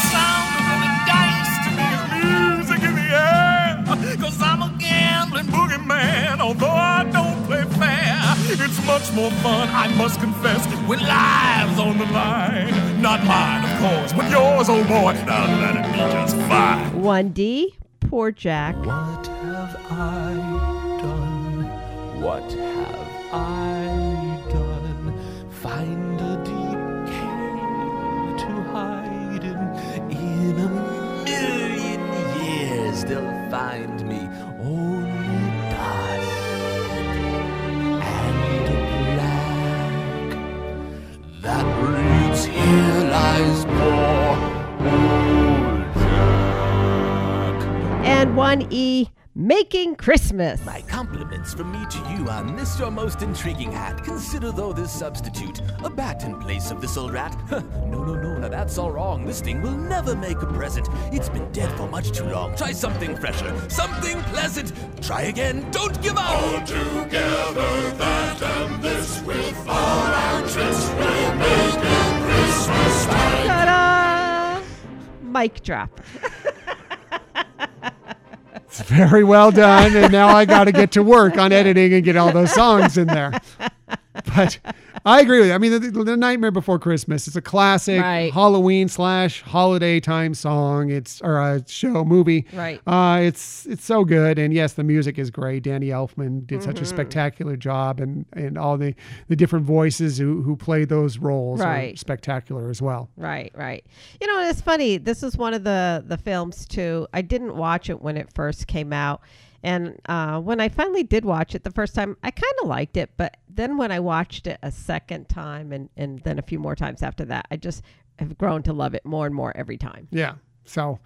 Speaker 10: sound of the dice to me is music in the air. Cause I'm a gambling boogeyman, although I don't play fair. It's much more fun, I must confess, with lives on the line. Not mine, of course, but yours, oh boy. Now let it be just fine.
Speaker 2: 1D, Poor Jack.
Speaker 11: What have I done? What have I in a million years they'll find me only dust and black. That here lies. And
Speaker 2: one E. Making Christmas.
Speaker 11: My compliments from me to you on this your most intriguing hat. Consider though this substitute a bat in place of this old rat. Huh, no, no, no, now that's all wrong. This thing will never make a present. It's been dead for much too long. Try something fresher, something pleasant. Try again, don't give up.
Speaker 10: All together, that and this with all our tricks will make it Christmas time.
Speaker 2: Ta-da! Mic drop.
Speaker 1: It's very well done. And now I got to get to work on editing and get all those songs in there. But I agree with you. I mean, the, the Nightmare Before Christmas is a classic
Speaker 2: Right.
Speaker 1: Halloween slash holiday time song. It's or a show movie.
Speaker 2: Right.
Speaker 1: Uh, it's it's so good, and yes, the music is great. Danny Elfman did such a
Speaker 2: Mhm.
Speaker 1: spectacular job, and and all the the different voices who who played those roles are spectacular as well.
Speaker 2: Right, right. You know, it's funny. This is one of the the films too. I didn't watch it when it first came out, and uh, when I finally did watch it the first time, I kind of liked it. But then when I watched it a second time, and and then a few more times after that, I just have grown to love it more and more every time.
Speaker 1: Yeah. So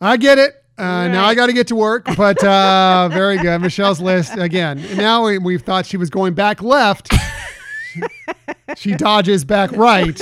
Speaker 1: I get it. Uh, Now I got to get to work, but uh, very good. Michelle's list again. Now we, we thought she was going back left. she dodges back right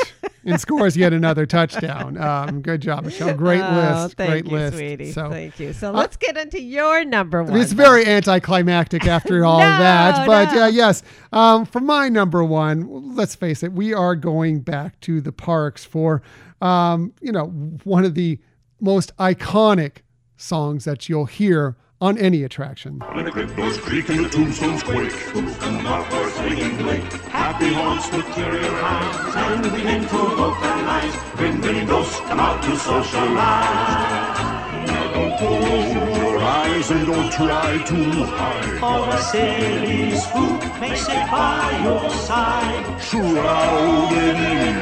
Speaker 1: and scores yet another touchdown. Um, good job, Michelle. Great
Speaker 2: Oh,
Speaker 1: list.
Speaker 2: Thank
Speaker 1: Great
Speaker 2: you,
Speaker 1: list.
Speaker 2: sweetie.
Speaker 1: So
Speaker 2: thank you. So
Speaker 1: uh,
Speaker 2: let's get into your number one.
Speaker 1: it's very anticlimactic after all of that. But
Speaker 2: no.
Speaker 1: uh, yes, um, for my number one, let's face it, we are going back to the parks for, um, you know, one of the most iconic songs that you'll hear on any attraction.
Speaker 10: When the cryptos creak and the tombstones quake, and the markers swinging late, happy haunts materialize, and we begin to vocalize. Grim grinning ghosts come out to socialize. Now don't close your eyes and don't try to hide.
Speaker 12: All the silly spook makes it by your side.
Speaker 10: Shrouded in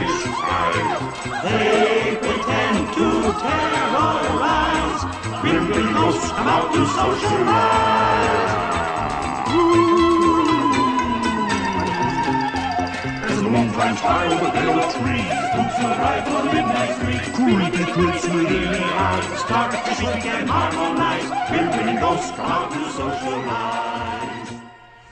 Speaker 10: disguise.
Speaker 12: They pretend to terrorize. Grim grinning ghosts come out to socialize.
Speaker 10: As the moon climbs high over the hill tree,
Speaker 12: Spooks arrive for the midnight street.
Speaker 10: creepy creeps within the eyes.
Speaker 12: Start to shake and harmonize. Grim grinning ghosts come out to socialize.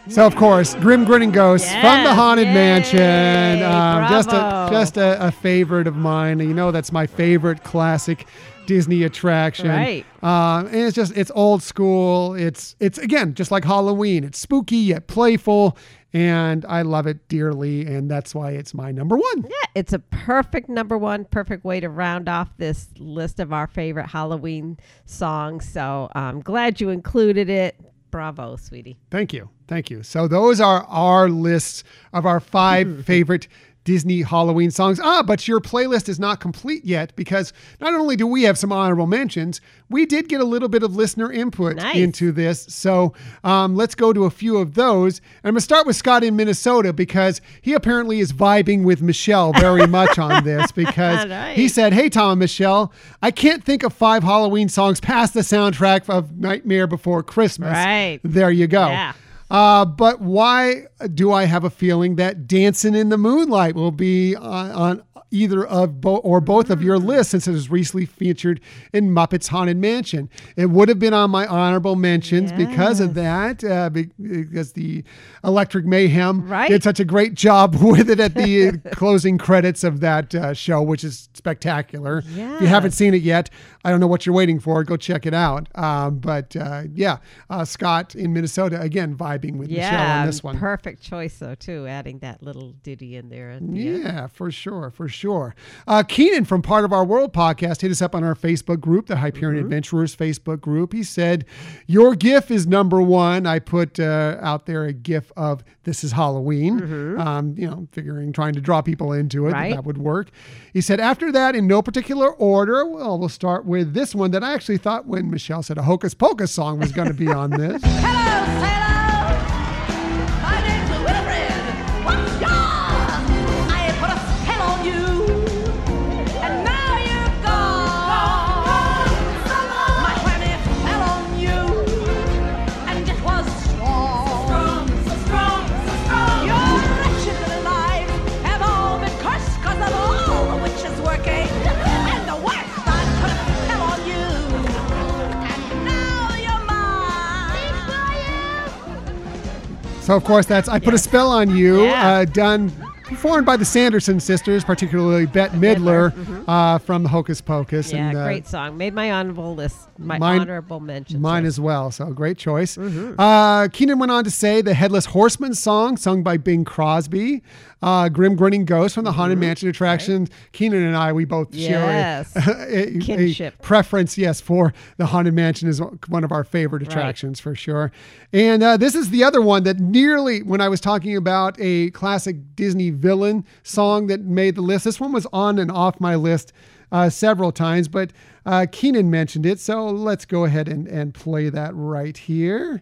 Speaker 1: So of course, Grim Grinning Ghosts from the Haunted
Speaker 2: yay,
Speaker 1: Mansion. Um, just a just a, a favorite of mine. You know that's my favorite classic Disney attraction.
Speaker 2: Right.
Speaker 1: Um, and it's just it's old school. It's it's again just like Halloween. It's spooky yet playful, and I love it dearly. And that's why it's my number one.
Speaker 2: Yeah, it's a perfect number one, perfect way to round off this list of our favorite Halloween songs. So I'm glad you included it. Bravo, sweetie.
Speaker 1: Thank you. Thank you. So those are our lists of our five favorite Disney Halloween songs. Ah, but your playlist is not complete yet because not only do we have some honorable mentions, we did get a little bit of listener input
Speaker 2: Nice.
Speaker 1: into this. So um, let's go to a few of those. I'm going to start with Scott in Minnesota because he apparently is vibing with Michelle very much on this because
Speaker 2: Nice.
Speaker 1: he said, Hey, Tom and Michelle, I can't think of five Halloween songs past the soundtrack of Nightmare Before Christmas.
Speaker 2: Right.
Speaker 1: There you go.
Speaker 2: Yeah.
Speaker 1: Uh, but why do I have a feeling that Dancing in the Moonlight will be on, on either of or both of your lists since it was recently featured in Muppets Haunted Mansion? It would have been on my honorable mentions because of that, uh, because the Electric Mayhem
Speaker 2: Right.
Speaker 1: did such a great job with it at the closing credits of that uh, show, which is spectacular. If you haven't seen it yet, I don't know what you're waiting for. Go check it out. Um, but uh, yeah, uh, Scott in Minnesota again vibing with Michelle on this one.
Speaker 2: perfect choice though too. Adding that little ditty in there. The end.
Speaker 1: Yeah, for sure, for sure. Uh, Keenan from Part of Our World podcast hit us up on our Facebook group, the Hyperion Adventurers Facebook group. He said, "Your GIF is number one." I put uh, out there a GIF of "This is Halloween," um, you know, figuring trying to draw people into it. that That would work. He said, "After that, in no particular order, well, we'll start with this one that I actually thought when Michelle said a Hocus Pocus song was going to be on this."
Speaker 13: My So of
Speaker 1: course that's I put a spell on you,
Speaker 2: Yeah.
Speaker 1: uh, done performed by the Sanderson sisters, particularly Bette Midler uh, from Hocus Pocus.
Speaker 2: Mm-hmm. Yeah,
Speaker 1: and, uh,
Speaker 2: great song. Made my honorable list. My
Speaker 1: mine-
Speaker 2: honorable mention.
Speaker 1: Mine as well. So great choice.
Speaker 2: Mm-hmm.
Speaker 1: Uh, Keenan went on to say the Headless Horseman song, sung by Bing Crosby. Uh, Grim Grinning Ghost from the Haunted Mansion attraction. Keenan and I, we both
Speaker 2: Mm-hmm. Yes.
Speaker 1: share a, a- a preference, yes, for the Haunted Mansion is one of our favorite attractions for sure. And uh, this is the other one that nearly, when I was talking about a classic Disney villain song that made the list, this one was on and off my list uh, several times, but uh, Keenan mentioned it. So let's go ahead and, and play that right here.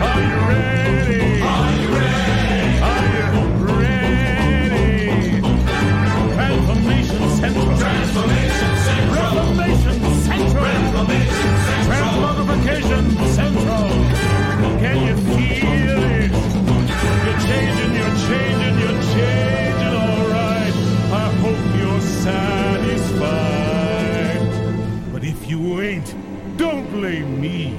Speaker 10: Transformation me.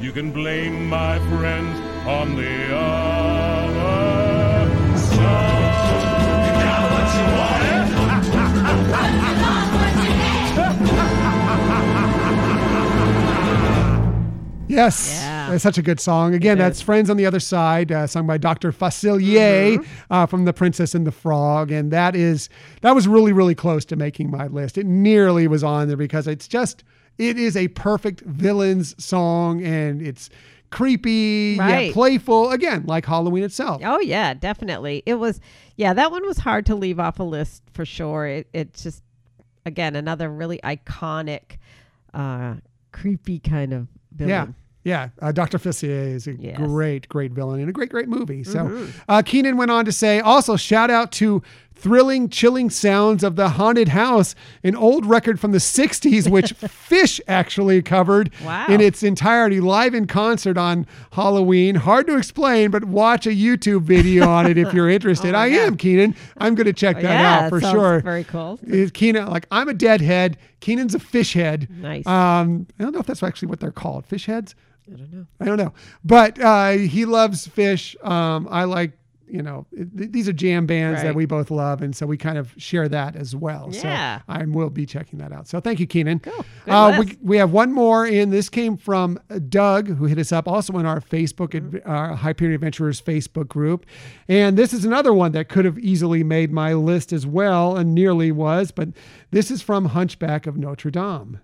Speaker 10: You can blame my friends on the other side.
Speaker 1: Yes,
Speaker 2: Yeah.
Speaker 1: it's such a good song. Again, that's "Friends on the Other Side," uh, sung by Dr. Facilier
Speaker 2: Mm-hmm.
Speaker 1: uh, from *The Princess and the Frog*, and that is that was really, really close to making my list. It nearly was on there because it's just it is a perfect villains song, and it's creepy,
Speaker 2: Right.
Speaker 1: yet playful. Again, like Halloween itself.
Speaker 2: Oh yeah, definitely. It was yeah, that one was hard to leave off a list for sure. It it's just again another really iconic uh creepy kind of villain.
Speaker 1: Yeah, uh, Dr. Facilier is a
Speaker 2: Yes.
Speaker 1: great, great villain and a great, great movie. So,
Speaker 2: Mhm.
Speaker 1: uh, Keenan went on to say, also shout out to thrilling, chilling sounds of the haunted house, an old record from the '60s, which Phish actually covered
Speaker 2: Wow.
Speaker 1: in its entirety live in concert on Halloween. Hard to explain, but watch a YouTube video on it if you're interested.
Speaker 2: Oh
Speaker 1: I
Speaker 2: God.
Speaker 1: am Keenan. I'm going to check that
Speaker 2: yeah,
Speaker 1: out for sure.
Speaker 2: Very cool.
Speaker 1: Keenan like I'm a deadhead? Keenan's a Phish head.
Speaker 2: Nice.
Speaker 1: Um, I don't know if that's actually what they're called. Phish heads.
Speaker 2: I don't know.
Speaker 1: I don't know, but uh, he loves Phish. Um, I like, you know, th- these are jam bands that we both love, and so we kind of share that as well.
Speaker 2: Yeah.
Speaker 1: So I will be checking that out. So thank you, Keenan.
Speaker 2: Good
Speaker 1: Uh, we, we have one more and This came from Doug, who hit us up also in our Facebook,
Speaker 2: Mm-hmm.
Speaker 1: our Hyperion Adventurers Facebook group, and this is another one that could have easily made my list as well, and nearly was, but this is from Hunchback of Notre Dame.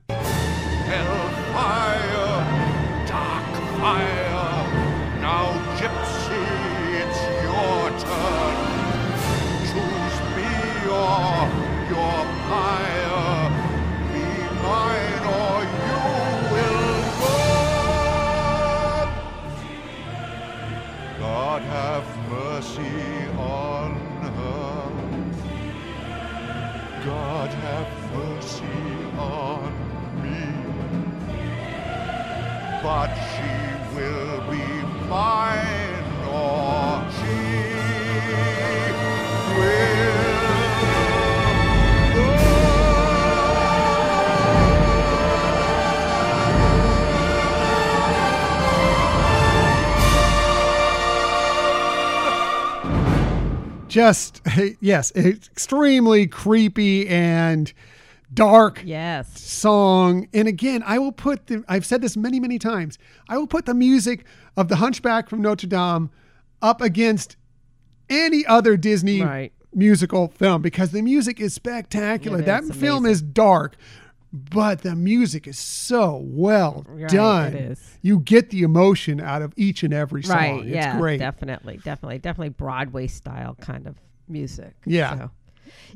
Speaker 10: God have mercy on me. But she will be
Speaker 1: just yes, extremely creepy and dark
Speaker 2: Yes.
Speaker 1: song. And again, I will put the I've said this many, many times. I will put the music of the Hunchback from Notre Dame up against any other Disney
Speaker 2: Right.
Speaker 1: musical film because the music is spectacular.
Speaker 2: It
Speaker 1: that
Speaker 2: is
Speaker 1: film is dark. But the music is so well
Speaker 2: Right,
Speaker 1: done.
Speaker 2: it is.
Speaker 1: You get the emotion out of each and every song.
Speaker 2: Right.
Speaker 1: It's
Speaker 2: yeah.
Speaker 1: great.
Speaker 2: Definitely. Definitely. Definitely Broadway style kind of music.
Speaker 1: Yeah.
Speaker 2: So,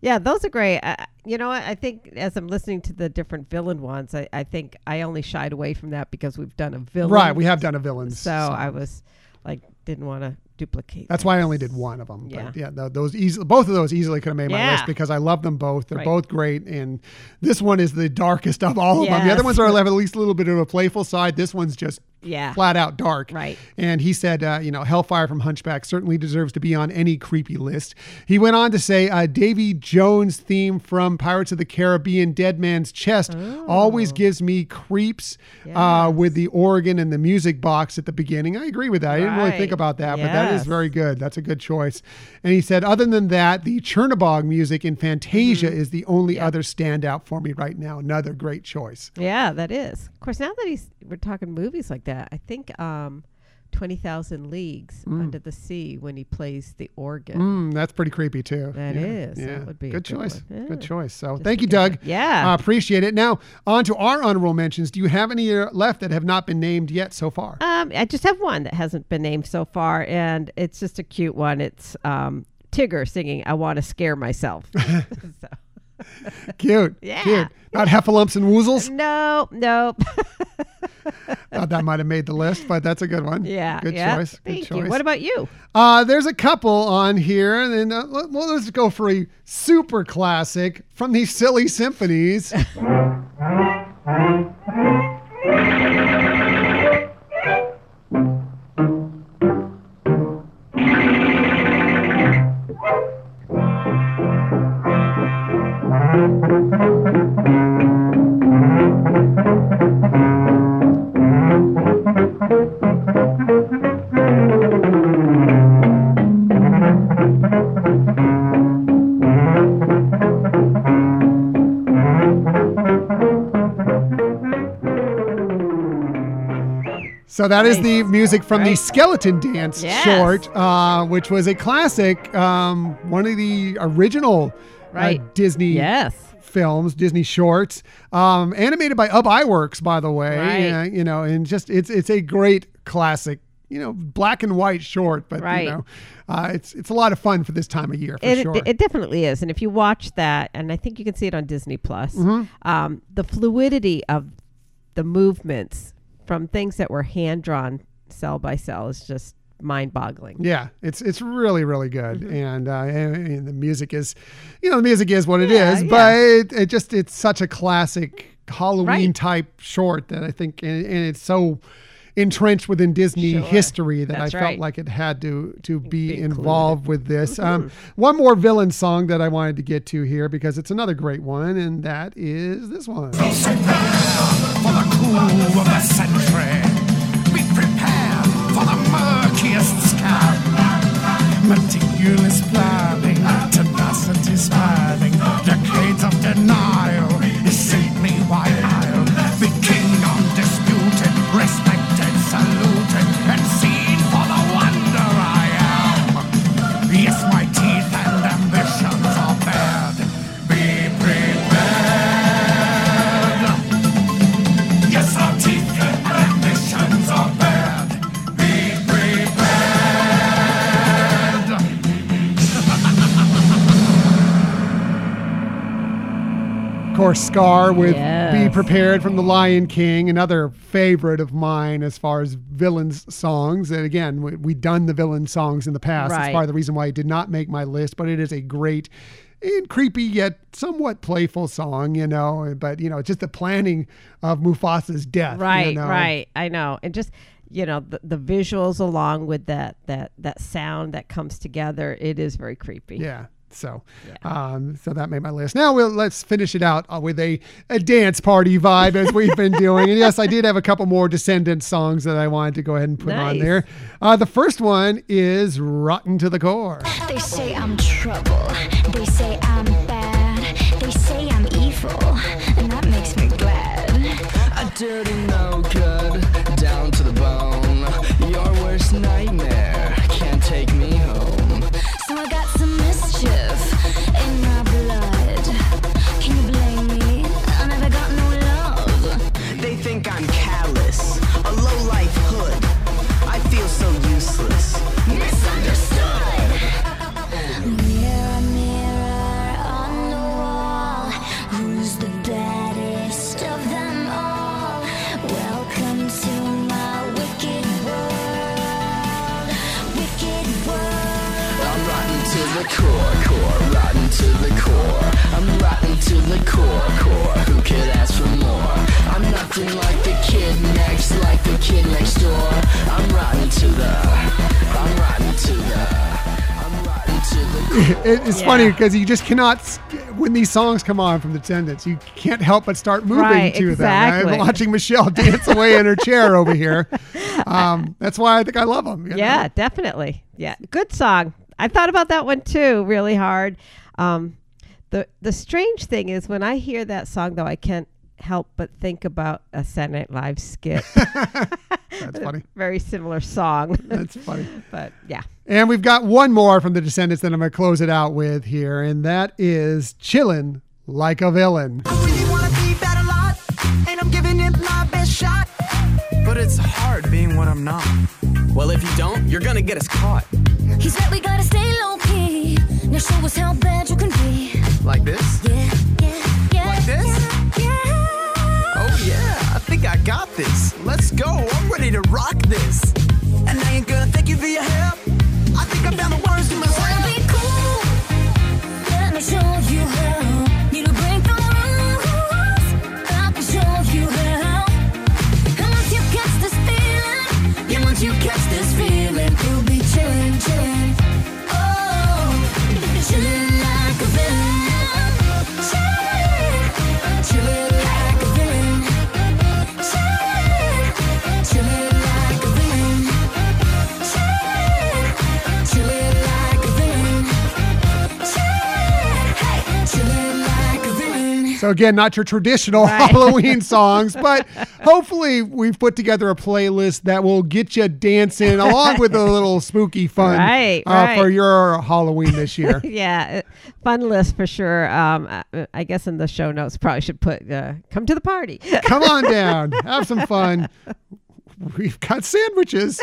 Speaker 2: yeah, those are great. I, you know what? I think as I'm listening to the different villain ones, I, I think I only shied away from that because we've done a villain.
Speaker 1: Right, we have done a villain.
Speaker 2: So I was like, didn't want to duplicate.
Speaker 1: That's why I only did one of them.
Speaker 2: Yeah.
Speaker 1: But yeah, those easily, both of those easily could have made my
Speaker 2: Yeah.
Speaker 1: list because I love them both. They're
Speaker 2: Right.
Speaker 1: both great, and this one is the darkest of all of them. The other ones are have at least a little bit of a playful side. This one's just
Speaker 2: Yeah.
Speaker 1: flat out dark.
Speaker 2: Right.
Speaker 1: And he said, uh, you know, Hellfire from Hunchback certainly deserves to be on any creepy list. He went on to say, uh, Davy Jones' theme from Pirates of the Caribbean, Dead Man's Chest,
Speaker 2: Oh.
Speaker 1: always gives me creeps uh, with the organ and the music box at the beginning. I agree with that. I didn't really think about that, but that is very good. That's a good choice. And he said, other than that, the Chernobog music in Fantasia
Speaker 2: Mm-hmm.
Speaker 1: is the only other standout for me right now. Another great choice.
Speaker 2: Yeah, that is. Of course, now that he's we're talking movies like that, I think um, Twenty Thousand Leagues
Speaker 1: Mm.
Speaker 2: Under the Sea when he plays the organ.
Speaker 1: Mm, that's pretty creepy too.
Speaker 2: That
Speaker 1: That
Speaker 2: is.
Speaker 1: is.
Speaker 2: That would be
Speaker 1: good
Speaker 2: good
Speaker 1: choice.
Speaker 2: one.
Speaker 1: Good choice. So
Speaker 2: Just
Speaker 1: thank you, Doug.
Speaker 2: that- Yeah.
Speaker 1: Uh, appreciate it. Now on to our honorable mentions. Do you have any uh, left that have not been named yet so far?
Speaker 2: Um, I just have one that hasn't been named so far, and it's just a cute one. It's um, Tigger singing "I Want to Scare Myself." so.
Speaker 1: Cute.
Speaker 2: Yeah.
Speaker 1: Cute. Not heffalumps and woozles.
Speaker 2: No, no.
Speaker 1: Thought that might have made the list, but that's a good one.
Speaker 2: yeah,
Speaker 1: Good
Speaker 2: yeah.
Speaker 1: choice. Good
Speaker 2: Thank
Speaker 1: choice.
Speaker 2: you. What about you?
Speaker 1: Uh, there's a couple on here, and then uh, let- well, let's go for a super classic from these silly symphonies. So that is the music from the Skeleton Dance
Speaker 2: Yes.
Speaker 1: short, uh, which was a classic, um, one of the original uh, Disney
Speaker 2: Yes.
Speaker 1: films, Disney shorts, um, animated by Ub Iwerks, by the way.
Speaker 2: Right.
Speaker 1: Uh, you know, and just it's it's a great classic. You know, black and white short, but
Speaker 2: Right.
Speaker 1: you know, uh, it's it's a lot of fun for this time of year for
Speaker 2: It,
Speaker 1: sure.
Speaker 2: it, it definitely is, and if you watch that, and I think you can see it on Disney Plus,
Speaker 1: Mhm.
Speaker 2: um, the fluidity of the movements from things that were hand drawn cell by cell is just mind boggling.
Speaker 1: Yeah, it's it's really really good,
Speaker 2: Mm-hmm.
Speaker 1: and, uh, and, and the music is, you know, the music is what it
Speaker 2: Yeah,
Speaker 1: is,
Speaker 2: yeah.
Speaker 1: but it, it just it's such a classic Halloween
Speaker 2: Right.
Speaker 1: type short that I think, and, and it's so entrenched within Disney
Speaker 2: Sure.
Speaker 1: history that
Speaker 2: That's
Speaker 1: I felt
Speaker 2: right.
Speaker 1: like it had to to be,
Speaker 2: included.
Speaker 1: involved with this. Um, one more villain song that I wanted to get to here because it's another great one, and that is this one.
Speaker 12: For the cool of the century, be prepared for the murkiest scam. Meticulous planning, tenacity spanning, decades of denial is saintly wild. The
Speaker 1: course, Scar with Be Prepared from The Lion King, another favorite of mine as far as villains songs. And again, we, we've done the villain songs in the past. That's part of the reason why it did not make my list, but it is a great and creepy yet somewhat playful song, you know. But, you know, just the planning of Mufasa's death. you
Speaker 2: Right,
Speaker 1: know.
Speaker 2: right. I know, and just you know the, the visuals along with that that that sound that comes together. It is very creepy.
Speaker 1: Yeah. So, um, so that made my list. Now we'll let's finish it out uh, with a, a dance party vibe as we've been doing. And yes, I did have a couple more Descendant songs that I wanted to go ahead and put on there. Uh, the first one is "Rotten to the Core."
Speaker 9: They say I'm trouble. They say I'm bad. They say I'm evil. And that makes me glad.
Speaker 8: A dirty no the core, core, rotten to the core. I'm rotten
Speaker 14: to the core, core. Who could ask for more? I'm nothing like the kid next, like the kid next door. I'm rotten to the, I'm rotten to the, rotten to the.
Speaker 1: It, it's
Speaker 2: Yeah.
Speaker 1: funny because you just cannot, when these songs come on from the Descendants, you can't help but start moving
Speaker 2: Right,
Speaker 1: to
Speaker 2: exactly.
Speaker 1: them. I'm watching Michelle dance away in her chair over here. Um, that's why I think I love them.
Speaker 2: Yeah, definitely. Yeah, good song. I thought about that one too, really hard. Um, the the strange thing is when I hear that song, though, I can't help but think about a Saturday Night Live skit.
Speaker 1: That's funny.
Speaker 2: Very similar song.
Speaker 1: That's funny.
Speaker 2: but yeah,
Speaker 1: And we've got one more from the Descendants that I'm going to close it out with here, and that is Chillin' Like a Villain.
Speaker 8: wanna be better lot, and I'm giving it my best shot. But it's hard being what I'm not. Well, if you don't, you're gonna get us caught.
Speaker 5: He said we gotta stay low key. Now show us how bad you can be.
Speaker 8: Like this?
Speaker 5: Yeah, yeah, yeah.
Speaker 8: Like this?
Speaker 5: Yeah.
Speaker 8: Oh yeah, I think I got this. Let's go, I'm ready to rock this.
Speaker 1: So again, not your traditional Halloween songs, but hopefully we've put together a playlist that will get you dancing along with a little spooky fun
Speaker 2: Right,
Speaker 1: uh,
Speaker 2: right.
Speaker 1: for your Halloween this year.
Speaker 2: yeah, uh, fun list for sure. Um, I, I guess in the show notes, probably should put uh, "Come to the party."
Speaker 1: Come on down, have some fun. We've got sandwiches.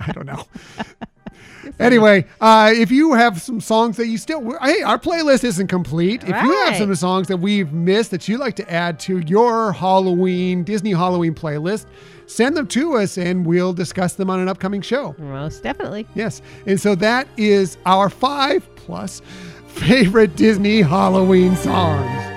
Speaker 1: I don't know. Anyway, uh, if you have some songs that you still, hey, our playlist isn't complete. If you have some songs that we've missed that you'd like to add to your Halloween, Disney Halloween playlist, send them to us and we'll discuss them on an upcoming show.
Speaker 2: Most definitely.
Speaker 1: Yes. And so that is our five plus favorite Disney Halloween songs.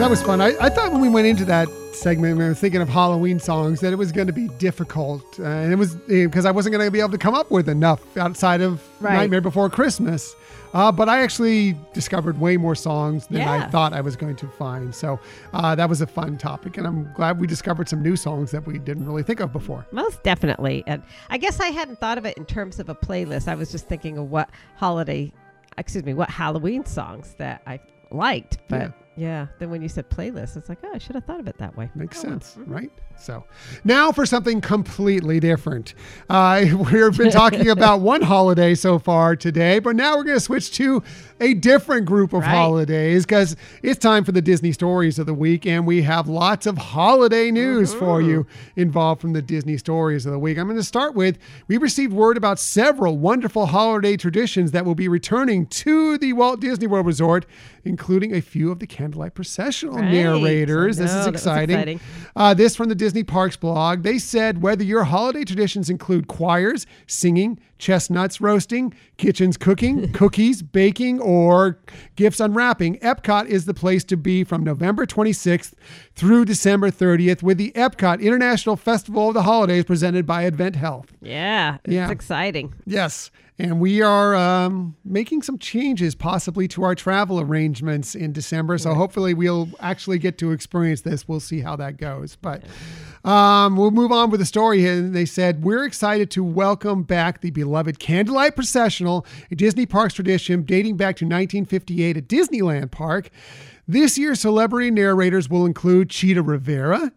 Speaker 1: That was fun. I, I thought when we went into that segment, we were thinking of Halloween songs, that it was going to be difficult. Uh, and it was because I wasn't going to be able to come up with enough outside of
Speaker 2: Right.
Speaker 1: Nightmare Before Christmas. Uh, but I actually discovered way more songs than I thought I was going to find. So uh, that was a fun topic. And I'm glad we discovered some new songs that we didn't really think of before.
Speaker 2: Most definitely. And I guess I hadn't thought of it in terms of a playlist. I was just thinking of what holiday, excuse me, what Halloween songs that I liked. But yeah, then when you said playlist, it's like, oh, I should have thought of it that way.
Speaker 1: Makes sense, right? So now for something completely different. Uh, we've been talking about one holiday so far today, but now we're going to switch to a different group of
Speaker 2: Right.
Speaker 1: holidays because it's time for the Disney stories of the week, and we have lots of holiday news for you involved from the Disney stories of the week. I'm going to start with we received word about several wonderful holiday traditions that will be returning to the Walt Disney World Resort, including a few of the candlelight processional
Speaker 2: Right.
Speaker 1: narrators. This is exciting.
Speaker 2: exciting.
Speaker 1: Uh, this from the Disney Parks blog. They said whether your holiday traditions include choirs, singing, chestnuts roasting, kitchens cooking, cookies, baking, or gifts unwrapping, Epcot is the place to be from November 26th through December 30th with the Epcot International Festival of the Holidays presented by Advent Health.
Speaker 2: Yeah, it's
Speaker 1: Yeah.
Speaker 2: exciting.
Speaker 1: Yes. And we are um, making some changes possibly to our travel arrangements in December. So hopefully we'll actually get to experience this. We'll see how that goes. But um, we'll move on with the story here. And they said, We're excited to welcome back the beloved Candlelight Processional, a Disney Parks tradition dating back to 1958 at Disneyland Park. This year, celebrity narrators will include Chita Rivera,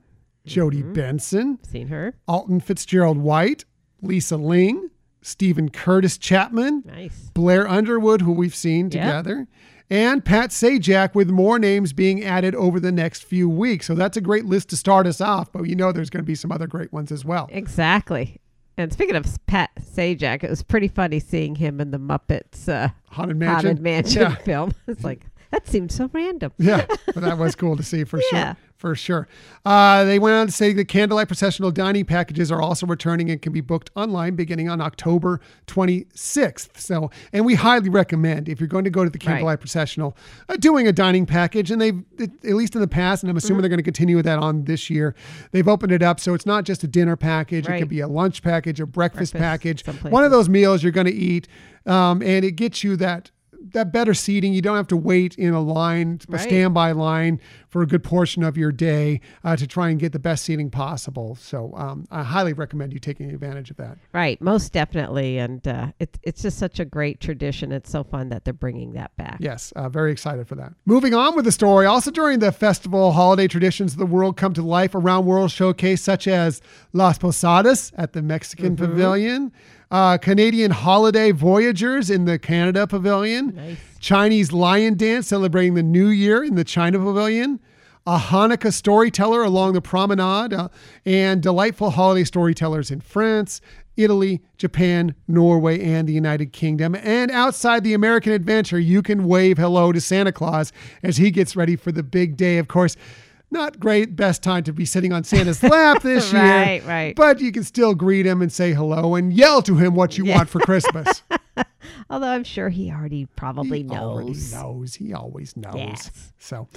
Speaker 1: Jodi Benson,
Speaker 2: Seen her.
Speaker 1: Alton Fitzgerald White, Lisa Ling, Steven Curtis Chapman,
Speaker 2: Nice.
Speaker 1: Blair Underwood, who we've seen
Speaker 2: Yeah.
Speaker 1: together, and Pat Sajak, with more names being added over the next few weeks. So that's a great list to start us off, but you know there's going to be some other great ones as well.
Speaker 2: Exactly. And speaking of Pat Sajak, it was pretty funny seeing him in the Muppets uh,
Speaker 1: Haunted Mansion?
Speaker 2: Haunted Mansion
Speaker 1: Yeah.
Speaker 2: film. It's like That seems so random.
Speaker 1: Yeah, but that was cool to see for
Speaker 2: Yeah.
Speaker 1: sure. For sure. Uh, they went on to say the candlelight processional dining packages are also returning and can be booked online beginning on October 26th. So, and we highly recommend if you're going to go to the candlelight processional, uh, doing a dining package. And they've, it- at least in the past, and I'm assuming
Speaker 2: Mhm.
Speaker 1: they're going to continue with that on this year, they've opened it up. So it's not just a dinner package, it could be a lunch package, a breakfast,
Speaker 2: Breakfast,
Speaker 1: package, one of those meals you're going to eat. Um, and it gets you that. That better seating, you don't have to wait in a line, a
Speaker 2: Right.
Speaker 1: standby line for a good portion of your day uh, to try and get the best seating possible. So um, I highly recommend you taking advantage of that.
Speaker 2: Right, most definitely, and uh, it, it's just such a great tradition. It's so fun that they're bringing that back.
Speaker 1: Yes, uh, very excited for that. Moving on with the story, also during the festival, holiday traditions of the world come to life around World Showcase, such as Las Posadas at the Mexican
Speaker 2: Mm-hmm.
Speaker 1: Pavilion, uh, Canadian Holiday Voyagers in the Canada Pavilion, Chinese Lion Dance celebrating the New Year in the China Pavilion. A Hanukkah storyteller along the promenade, uh, and delightful holiday storytellers in France, Italy, Japan, Norway, and the United Kingdom. And outside the American adventure, you can wave hello to Santa Claus as he gets ready for the big day. Of course, not great, best time to be sitting on Santa's lap this year.
Speaker 2: Right, right.
Speaker 1: But you can still greet him and say hello and yell to him what you
Speaker 2: Yeah.
Speaker 1: want for Christmas.
Speaker 2: Although I'm sure he already probably
Speaker 1: He
Speaker 2: knows.
Speaker 1: already knows. He always knows.
Speaker 2: Yes.
Speaker 1: So,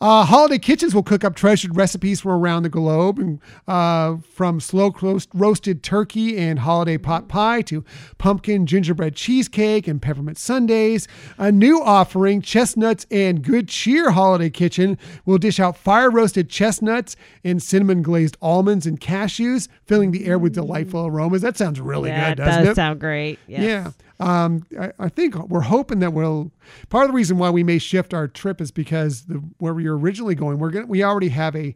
Speaker 1: uh, holiday kitchens will cook up treasured recipes from around the globe, and uh, from slow roast, roasted turkey and holiday pot pie to pumpkin gingerbread cheesecake and peppermint sundaes. A new offering, chestnuts and good cheer holiday kitchen, will dish out fire roasted chestnuts and cinnamon glazed almonds and cashews, filling the air with delightful aromas. That sounds really
Speaker 2: yeah,
Speaker 1: good,
Speaker 2: it
Speaker 1: doesn't
Speaker 2: does
Speaker 1: it?
Speaker 2: sound great. Yes.
Speaker 1: Yeah. Um, I, I think we're hoping that we'll. Part of the reason why we may shift our trip is because the where we were originally going, we're gonna we already have a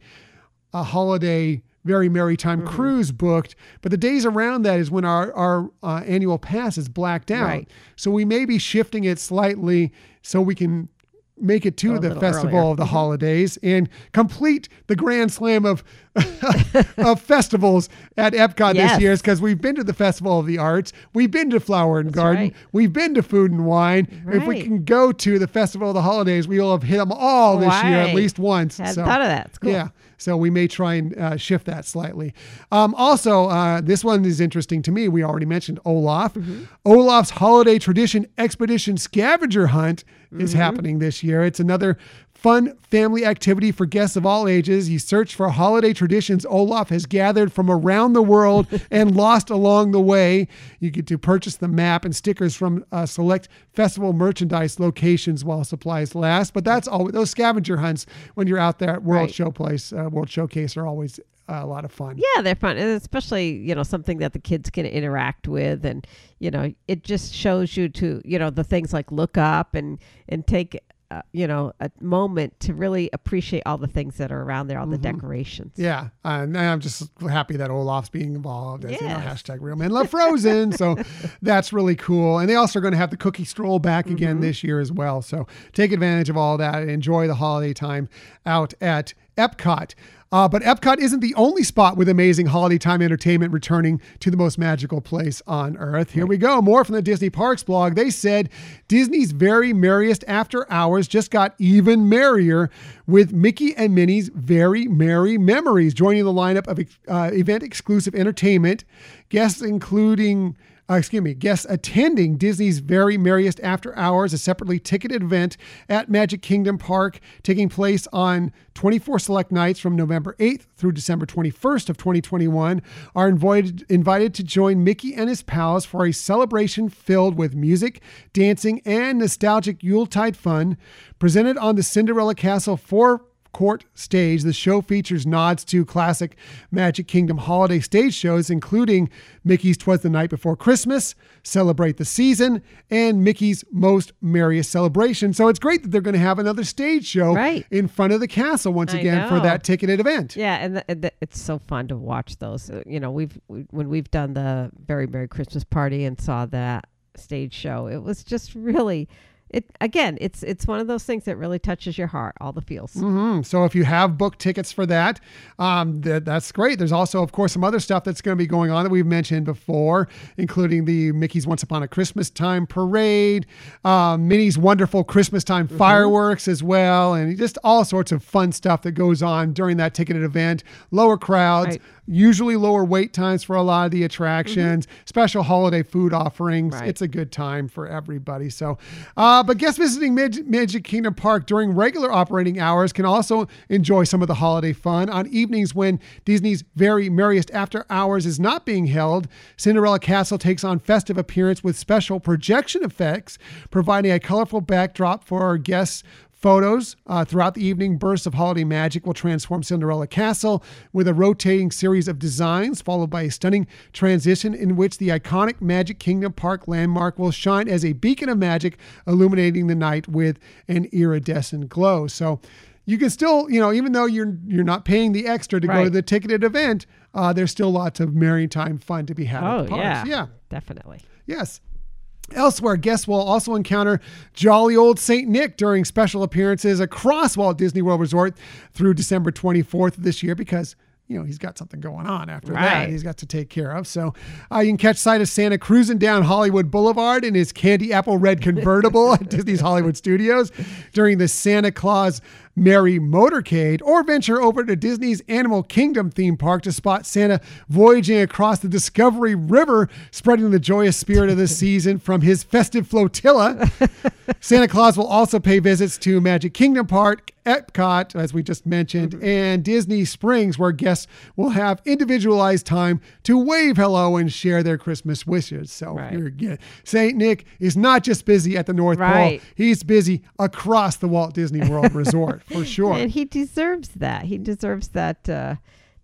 Speaker 1: a holiday very merry time
Speaker 2: Mm-hmm.
Speaker 1: cruise booked, but the days around that is when our our uh, annual pass is blacked out.
Speaker 2: Right.
Speaker 1: So we may be shifting it slightly so we can make it to the festival
Speaker 2: earlier.
Speaker 1: of the
Speaker 2: Mhm.
Speaker 1: holidays and complete the grand slam of of festivals at Epcot
Speaker 2: Yes.
Speaker 1: this year is because we've been to the Festival of the Arts, we've been to Flower and Garden,
Speaker 2: right.
Speaker 1: we've been to Food and Wine. If we can go to the Festival of the Holidays, we will have hit them all this year at least once.
Speaker 2: Hadn't thought of that. It's cool.
Speaker 1: Yeah. So we may try and uh, shift that slightly. Um, also, uh, this one is interesting to me. We already mentioned Olaf.
Speaker 2: Mm-hmm.
Speaker 1: Olaf's holiday tradition expedition scavenger hunt is
Speaker 2: Mm-hmm.
Speaker 1: happening this year. It's another fun family activity for guests of all ages. You search for holiday traditions Olaf has gathered from around the world and lost along the way. You get to purchase the map and stickers from uh, select festival merchandise locations while supplies last. But that's all. Those scavenger hunts when you're out there at World
Speaker 2: Right.
Speaker 1: Showplace, uh, World Showcase are always a lot of fun.
Speaker 2: Yeah, they're fun, and especially you know something that the kids can interact with, and you know it just shows you to you know the things like look up and and take uh, you know a moment to really appreciate all the things that are around there, all the decorations.
Speaker 1: Yeah, uh, and I'm just happy that Olaf's being involved. As, you know, hashtag Real Men Love Frozen. so that's really cool. And they also are going to have the cookie stroll back
Speaker 2: Mm-hmm.
Speaker 1: again this year as well. So take advantage of all that and enjoy the holiday time out at Epcot. Uh, but Epcot isn't the only spot with amazing holiday time entertainment returning to the most magical place on earth. Here we go. More from the Disney Parks blog. They said Disney's very merriest after hours just got even merrier with Mickey and Minnie's Very Merry Memories joining the lineup of uh, event exclusive entertainment. Guests including uh, excuse me, guests attending Disney's Very Merriest After Hours, a separately ticketed event at Magic Kingdom Park, taking place on 24 select nights from November 8th through December 21st of 2021, are invited invited to join Mickey and his pals for a celebration filled with music, dancing, and nostalgic Yuletide fun. Presented on the Cinderella Castle four court stage. The show features nods to classic Magic Kingdom holiday stage shows, including Mickey's Twas the Night Before Christmas, Celebrate the Season, and Mickey's Most Merriest Celebration. So it's great that they're going to have another stage show
Speaker 2: Right.
Speaker 1: in front of the castle once
Speaker 2: I
Speaker 1: again for
Speaker 2: know.
Speaker 1: that ticketed event.
Speaker 2: Yeah, and, the, the, it's so fun to watch those. Uh, you know, we've we, when we've done the very merry Christmas party and saw that stage show, it was just really. It again, it's it's one of those things that really touches your heart, all the feels.
Speaker 1: Mhm. So if you have booked tickets for that, um, that that's great. There's also, of course, some other stuff that's going to be going on that we've mentioned before, including the Mickey's Once Upon a Christmas Time parade, um, Minnie's wonderful Christmas time
Speaker 2: Mm-hmm.
Speaker 1: fireworks as well, and just all sorts of fun stuff that goes on during that ticketed event. Lower crowds.
Speaker 2: Right.
Speaker 1: Usually lower wait times for a lot of the attractions, special holiday food offerings.
Speaker 2: Mm-hmm. Right.
Speaker 1: It's a good time for everybody. So, uh, but guests visiting Mag- Magic Kingdom Park during regular operating hours can also enjoy some of the holiday fun. On evenings when Disney's very merriest after hours is not being held, Cinderella Castle takes on festive appearance with special projection effects, providing a colorful backdrop for our guests Photos uh, throughout the evening, bursts of holiday magic will transform Cinderella Castle with a rotating series of designs, followed by a stunning transition in which the iconic Magic Kingdom Park landmark will shine as a beacon of magic, illuminating the night with an iridescent glow. So you can still, you know, even though you're you're not paying the extra to go to the ticketed event, uh, there's still lots of merry time fun to be had at
Speaker 2: Oh
Speaker 1: the parks.
Speaker 2: yeah,
Speaker 1: yeah.
Speaker 2: definitely.
Speaker 1: Yes. Elsewhere, guests will also encounter jolly old St. Nick during special appearances across Walt Disney World Resort through December 24th of this year because, you know, he's got something going on after that. He's got to take care of. So uh, you can catch sight of Santa cruising down Hollywood Boulevard in his candy apple red convertible at Disney's Hollywood Studios during the Santa Claus Merry Motorcade, or venture over to Disney's Animal Kingdom theme park to spot Santa voyaging across the Discovery River, spreading the joyous spirit of the season from his festive flotilla. Santa Claus will also pay visits to Magic Kingdom Park, Epcot, as we just mentioned, mm-hmm. and Disney Springs, where guests will have individualized time to wave hello and share their Christmas wishes. So
Speaker 2: Right.
Speaker 1: you're yeah, Saint Nick is not just busy at the North
Speaker 2: Right.
Speaker 1: Pole; he's busy across the Walt Disney World Resort for sure.
Speaker 2: And he deserves that. He deserves that uh,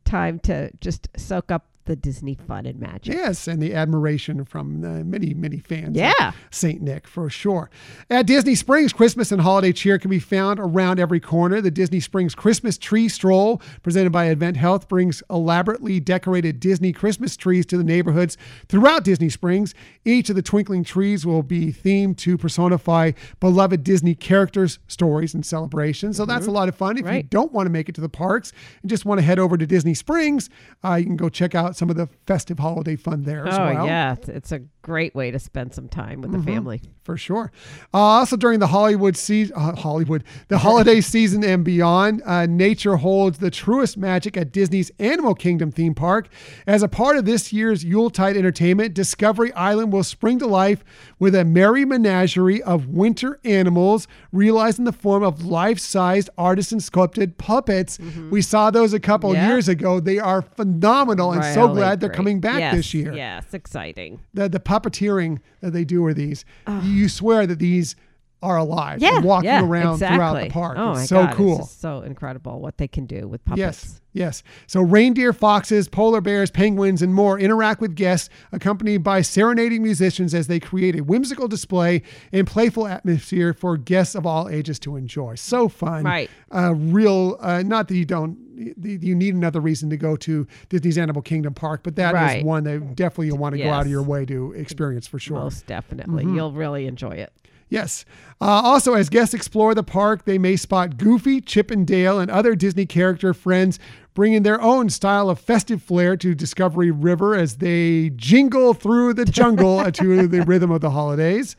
Speaker 2: time to just soak up the Disney fun and magic.
Speaker 1: Yes, and the admiration from uh, many, many fans.
Speaker 2: Yeah.
Speaker 1: of Saint Nick for sure. At Disney Springs, Christmas and holiday cheer can be found around every corner. The Disney Springs Christmas Tree Stroll, presented by AdventHealth, brings elaborately decorated Disney Christmas trees to the neighborhoods throughout Disney Springs. Each of the twinkling trees will be themed to personify beloved Disney characters, stories, and celebrations. So that's a lot of fun. If you don't want to make it to the parks and just want to head over to Disney Springs, uh, you can go check out some of the festive holiday fun there as
Speaker 2: Oh
Speaker 1: well.
Speaker 2: yeah, it's, a great way to spend some time with
Speaker 1: Mhm.
Speaker 2: the family.
Speaker 1: For sure. Uh, also during the Hollywood season, uh, Hollywood, the holiday season and beyond, uh, nature holds the truest magic at Disney's Animal Kingdom theme park. As a part of this year's Yuletide entertainment, Discovery Island will spring to life with a merry menagerie of winter animals realized in the form of life-sized artisan sculpted puppets. We saw those a couple
Speaker 2: Mm-hmm. Yeah.
Speaker 1: years ago. They are phenomenal and so
Speaker 2: Really
Speaker 1: glad they're
Speaker 2: great.
Speaker 1: coming back
Speaker 2: Yes,
Speaker 1: this year
Speaker 2: Yes, exciting.
Speaker 1: the the puppeteering that they do are these. You swear that these are alive
Speaker 2: Yeah,
Speaker 1: walking
Speaker 2: yeah,
Speaker 1: around
Speaker 2: exactly.
Speaker 1: throughout the park.
Speaker 2: Oh
Speaker 1: it's
Speaker 2: my
Speaker 1: so
Speaker 2: God,
Speaker 1: cool.
Speaker 2: It's so incredible what they can do with puppets.
Speaker 1: Yes, yes. So reindeer, foxes, polar bears, penguins, and more interact with guests, accompanied by serenading musicians as they create a whimsical display and playful atmosphere for guests of all ages to enjoy. So fun,
Speaker 2: Right.
Speaker 1: Uh, real. Uh, not that you don't. You need another reason to go to Disney's Animal Kingdom Park, but that is
Speaker 2: Right.
Speaker 1: one that definitely you'll want to go out of your way to experience for sure.
Speaker 2: Most definitely.
Speaker 1: Mhm.
Speaker 2: You'll really enjoy it.
Speaker 1: Yes. Uh, also, as guests explore the park, they may spot Goofy, Chip and Dale, and other Disney character friends bringing their own style of festive flair to Discovery River as they jingle through the jungle to the rhythm of the holidays.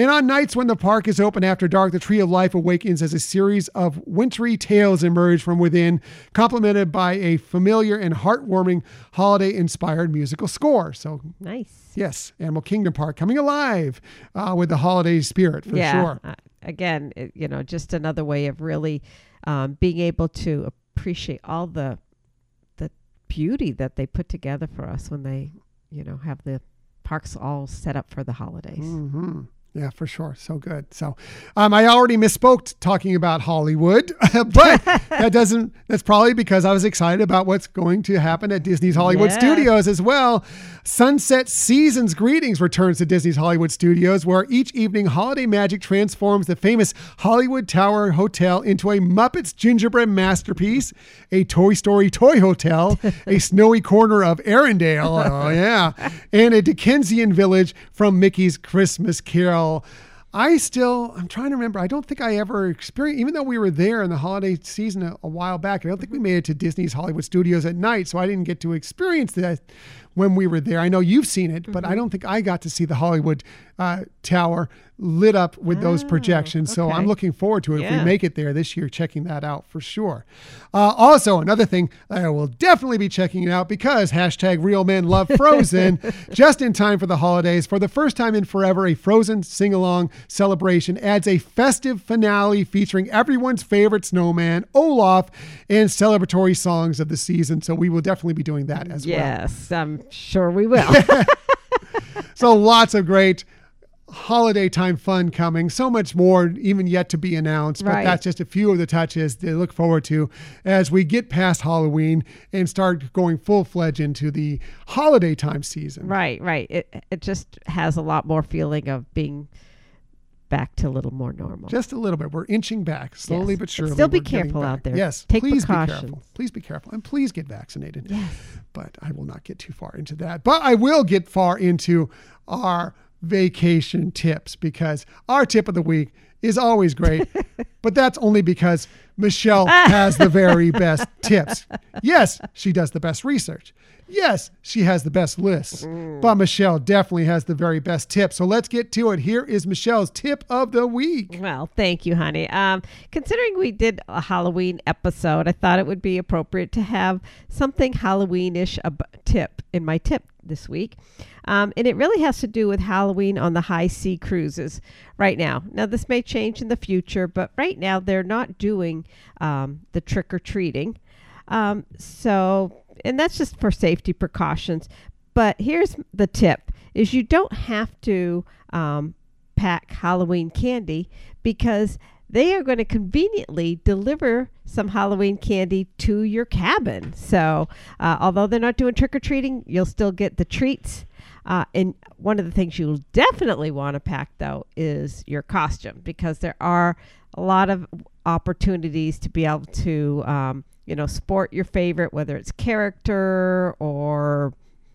Speaker 1: And on nights when the park is open after dark, the Tree of Life awakens as a series of wintry tales emerge from within, complemented by a familiar and heartwarming holiday inspired musical score. So,
Speaker 2: Nice.
Speaker 1: yes, Animal Kingdom Park coming alive uh, with the holiday spirit for
Speaker 2: yeah.
Speaker 1: sure.
Speaker 2: uh, again, it, you know, just another way of really um, being able to appreciate all the the beauty that they put together for us when they, you know, have the parks all set up for the holidays.
Speaker 1: hmm Yeah, for sure. So good. So, um, I already misspoke talking about Hollywood, but that doesn't, that's probably because I was excited about what's going to happen at Disney's Hollywood
Speaker 2: Yeah.
Speaker 1: Studios as well. Sunset Seasons Greetings returns to Disney's Hollywood Studios, where each evening holiday magic transforms the famous Hollywood Tower Hotel into a Muppets gingerbread masterpiece, a Toy Story toy hotel, a snowy corner of Arendelle, oh yeah, and a Dickensian village from Mickey's Christmas Carol. I still, I'm trying to remember. I don't think I ever experienced, even though we were there in the holiday season a, a while back, I don't think we made it to Disney's Hollywood Studios at night. So I didn't get to experience that when we were there. I know you've seen it, but I mm-hmm. don't think I got to see the Hollywood uh, Tower lit up with those projections. So I'm looking forward to it if we make it there this year, checking that out for sure. Uh, also, another thing I will definitely be checking it out because hashtag real men love Frozen. just in time for the holidays, for the first time in forever, a Frozen sing along celebration adds a festive finale featuring everyone's favorite snowman, Olaf, and celebratory songs of the season. So we will definitely be doing that as well.
Speaker 2: Yes, I'm sure we will.
Speaker 1: So lots of great holiday time fun coming. So much more even yet to be announced. But
Speaker 2: Right.
Speaker 1: that's just a few of the touches to look forward to as we get past Halloween and start going full fledged into the holiday time season.
Speaker 2: right, right. It it just has a lot more feeling of being back to a little more normal.
Speaker 1: Just a little bit. We're inching back slowly
Speaker 2: Yes.
Speaker 1: but
Speaker 2: But
Speaker 1: surely.
Speaker 2: still be careful out there.
Speaker 1: Yes.
Speaker 2: Take
Speaker 1: please be
Speaker 2: precautions.
Speaker 1: careful. Please be careful. And please get vaccinated. Yes. But I will not get too far into that. But I will get far into our vacation tips because our tip of the week is always great. but that's only because Michelle has the very best tips. Yes, she does the best research. Yes, she has the best lists. But Michelle definitely has the very best tips. So let's get to it. Here is Michelle's tip of the week.
Speaker 2: Well, thank you, honey. Um, considering we did a Halloween episode, I thought it would be appropriate to have something Halloweenish ab- tip in my tip this week. Um, and it really has to do with Halloween on the high sea cruises right now. Now, this may change in the future, but right now they're not doing um, the trick or treating. Um, so, and that's just for safety precautions. But here's the tip: is you don't have to um, pack Halloween candy because they are going to conveniently deliver some Halloween candy to your cabin. So, uh, although they're not doing trick or treating, you'll still get the treats. Uh, and one of the things you'll definitely want to pack, though, is your costume because there are a lot of opportunities to be able to, um, you know, sport your favorite, whether it's character or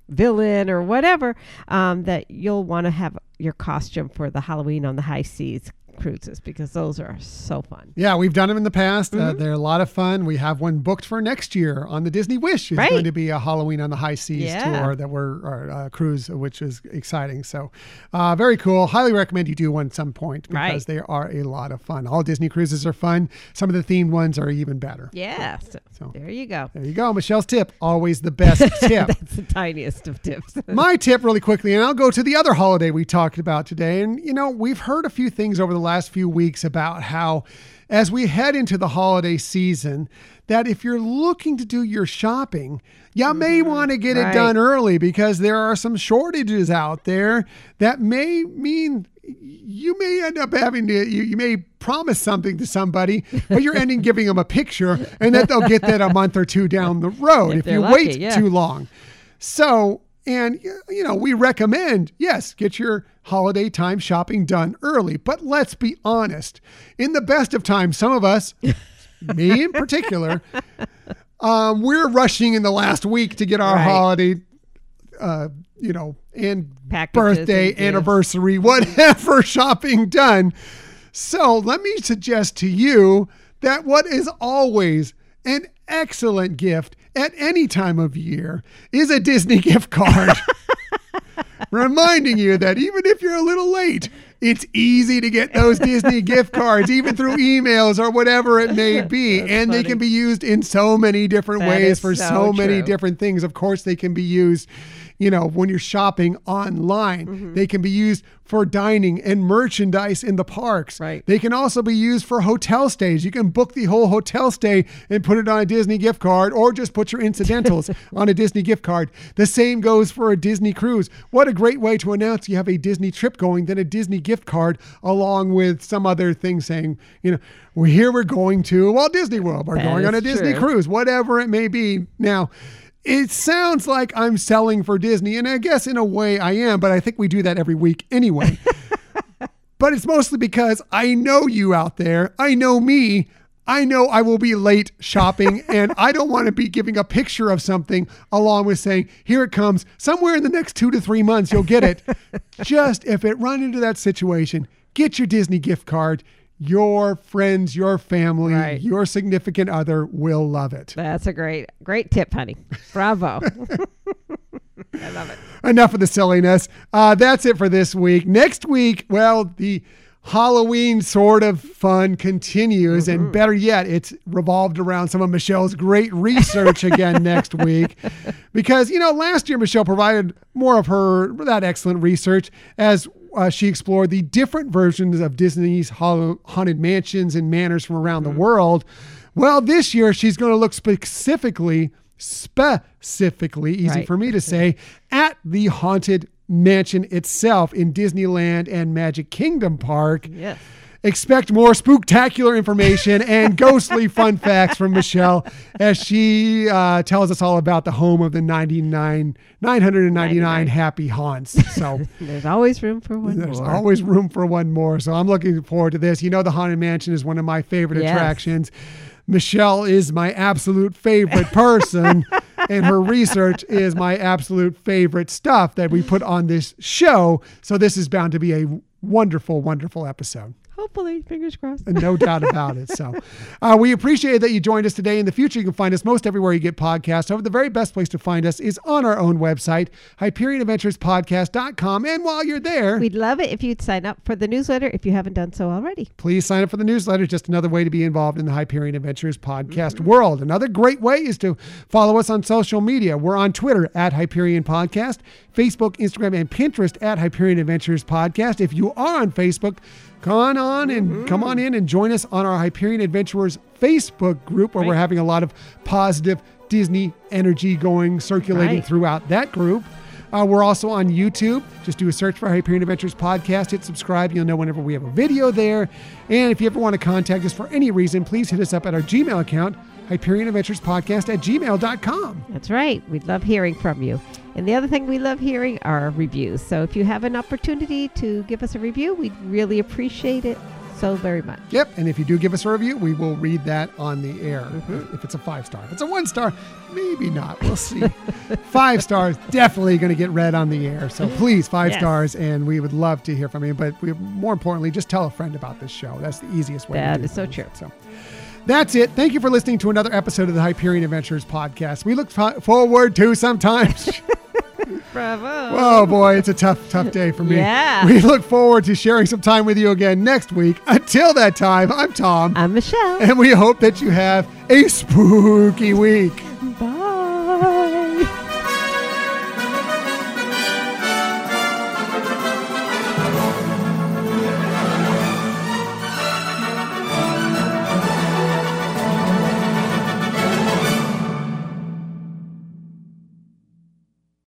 Speaker 2: villain or whatever, um, that you'll want to have your costume for the Halloween on the high seas cruises because those are so fun.
Speaker 1: Yeah, we've done them in the past. Uh,
Speaker 2: Mm-hmm.
Speaker 1: they're a lot of fun. We have one booked for next year on the Disney Wish. It's
Speaker 2: Right.
Speaker 1: going to be a Halloween on the high seas
Speaker 2: Yeah.
Speaker 1: tour that we're or, uh, cruise, which is exciting. So, uh, very cool. Highly recommend you do one at some point because
Speaker 2: Right.
Speaker 1: they are a lot of fun. All Disney cruises are fun. Some of the themed ones are even better.
Speaker 2: Yeah. So, there you go.
Speaker 1: There you go. Michelle's tip, always the best tip.
Speaker 2: That's the tiniest of tips.
Speaker 1: My tip, really quickly, and I'll go to the other holiday we talked about today. And, you know, we've heard a few things over the last few weeks about how, as we head into the holiday season, that if you're looking to do your shopping, you may mm-hmm. want to get
Speaker 2: Right.
Speaker 1: it done early because there are some shortages out there that may mean you may end up having to you, you may promise something to somebody but you're ending giving them a picture and that they'll get that a month or two down the road
Speaker 2: If
Speaker 1: if, you
Speaker 2: lucky,
Speaker 1: wait
Speaker 2: yeah.
Speaker 1: too long so and you know we recommend yes get your holiday time shopping done early but let's be honest in the best of times some of us me in particular um, we're rushing in the last week to get our
Speaker 2: Right.
Speaker 1: holiday uh, you know, and
Speaker 2: Packages
Speaker 1: birthday,
Speaker 2: and
Speaker 1: anniversary, whatever shopping done. So let me suggest to you that what is always an excellent gift at any time of year is a Disney gift card. Reminding you that even if you're a little late, it's easy to get those Disney gift cards, even through emails or whatever it may be. and they can be used in so many different
Speaker 2: That
Speaker 1: ways for
Speaker 2: so
Speaker 1: so many different things. Of course, they can be used, you know, when you're shopping online.
Speaker 2: Mm-hmm.
Speaker 1: They can be used for dining and merchandise in the parks.
Speaker 2: Right.
Speaker 1: They can also be used for hotel stays. You can book the whole hotel stay and put it on a Disney gift card or just put your incidentals on a Disney gift card. The same goes for a Disney cruise. What a great way to announce you have a Disney trip going than a Disney gift card along with some other thing saying, you know, well, here we're going to Walt Disney World. We're
Speaker 2: That
Speaker 1: going on a Disney
Speaker 2: true.
Speaker 1: cruise, whatever it may be. Now, it sounds like I'm selling for Disney, and I guess in a way I am, but I think we do that every week anyway. but it's mostly because I know you out there. I know me. I know I will be late shopping, and I don't want to be giving a picture of something along with saying, Here it comes. Somewhere in the next two to three months, you'll get it. Just if it run into that situation, get your Disney gift card. Your friends, your family,
Speaker 2: Right.
Speaker 1: your significant other will love it.
Speaker 2: That's a great, great tip, honey. Bravo. I love it.
Speaker 1: enough of the silliness. Uh, that's it for this week. Next week, well, the Halloween sort of fun continues, and better yet, it's revolved around some of Michelle's great research again next week. Because, you know, last year Michelle provided more of her that excellent research as uh, she explored the different versions of Disney's haunted mansions and manors from around the world. Well, this year she's going to look specifically, specifically, easy
Speaker 2: Right.
Speaker 1: for me to say, at the haunted mansion itself in Disneyland and Magic Kingdom Park.
Speaker 2: Yes.
Speaker 1: Expect more spooktacular information and ghostly fun facts from Michelle as she uh, tells us all about the home of the 99, 999 happy haunts. So
Speaker 2: There's always room for one
Speaker 1: there's
Speaker 2: more.
Speaker 1: always room for one more. So I'm looking forward to this. You know, the Haunted Mansion is one of my favorite
Speaker 2: Yes.
Speaker 1: attractions. Michelle is my absolute favorite person, and her research is my absolute favorite stuff that we put on this show. So this is bound to be a wonderful, wonderful episode.
Speaker 2: Hopefully, fingers crossed.
Speaker 1: No doubt about it. So, uh, we appreciate that you joined us today. In the future, you can find us most everywhere you get podcasts. However, the very best place to find us is on our own website, HyperionAdventuresPodcast.com. And while you're there,
Speaker 2: We'd love it if you'd sign up for the newsletter if you haven't done so already.
Speaker 1: please sign up for the newsletter. Just another way to be involved in the Hyperion Adventures podcast world. Another great way is to follow us on social media. We're on Twitter at Hyperion Podcast, Facebook, Instagram, and Pinterest at Hyperion Adventures Podcast. If you are on Facebook, come on, on and come on in and join us on our Hyperion Adventurers Facebook group where we're having a lot of positive Disney energy going circulating
Speaker 2: Right.
Speaker 1: throughout that group. Uh, we're also on YouTube. Just do a search for Hyperion Adventures Podcast. Hit subscribe. You'll know whenever we have a video there. And if you ever want to contact us for any reason, please hit us up at our Gmail account, HyperionAdventuresPodcast at gmail.com.
Speaker 2: That's right. We'd love hearing from you. And the other thing we love hearing are reviews. So if you have an opportunity to give us a review, we'd really appreciate it so very much.
Speaker 1: Yep. And if you do give us a review, we will read that on the air. Mm-hmm. If it's a five star. If it's a one star, maybe not. We'll see. five stars, definitely going to get read on the air. So please, five
Speaker 2: Yes.
Speaker 1: stars. And we would love to hear from you. But we, more importantly, just tell a friend about this show. That's the easiest way
Speaker 2: That
Speaker 1: to do
Speaker 2: is so true.
Speaker 1: So that's it. Thank you for listening to another episode of the Hyperion Adventures podcast. We look fo- forward to sometimes.
Speaker 2: Bravo.
Speaker 1: Oh boy, it's a tough, tough day for me.
Speaker 2: Yeah.
Speaker 1: We look forward to sharing some time with you again next week. Until that time, I'm Tom.
Speaker 2: I'm Michelle.
Speaker 1: And we hope that you have a spooky week.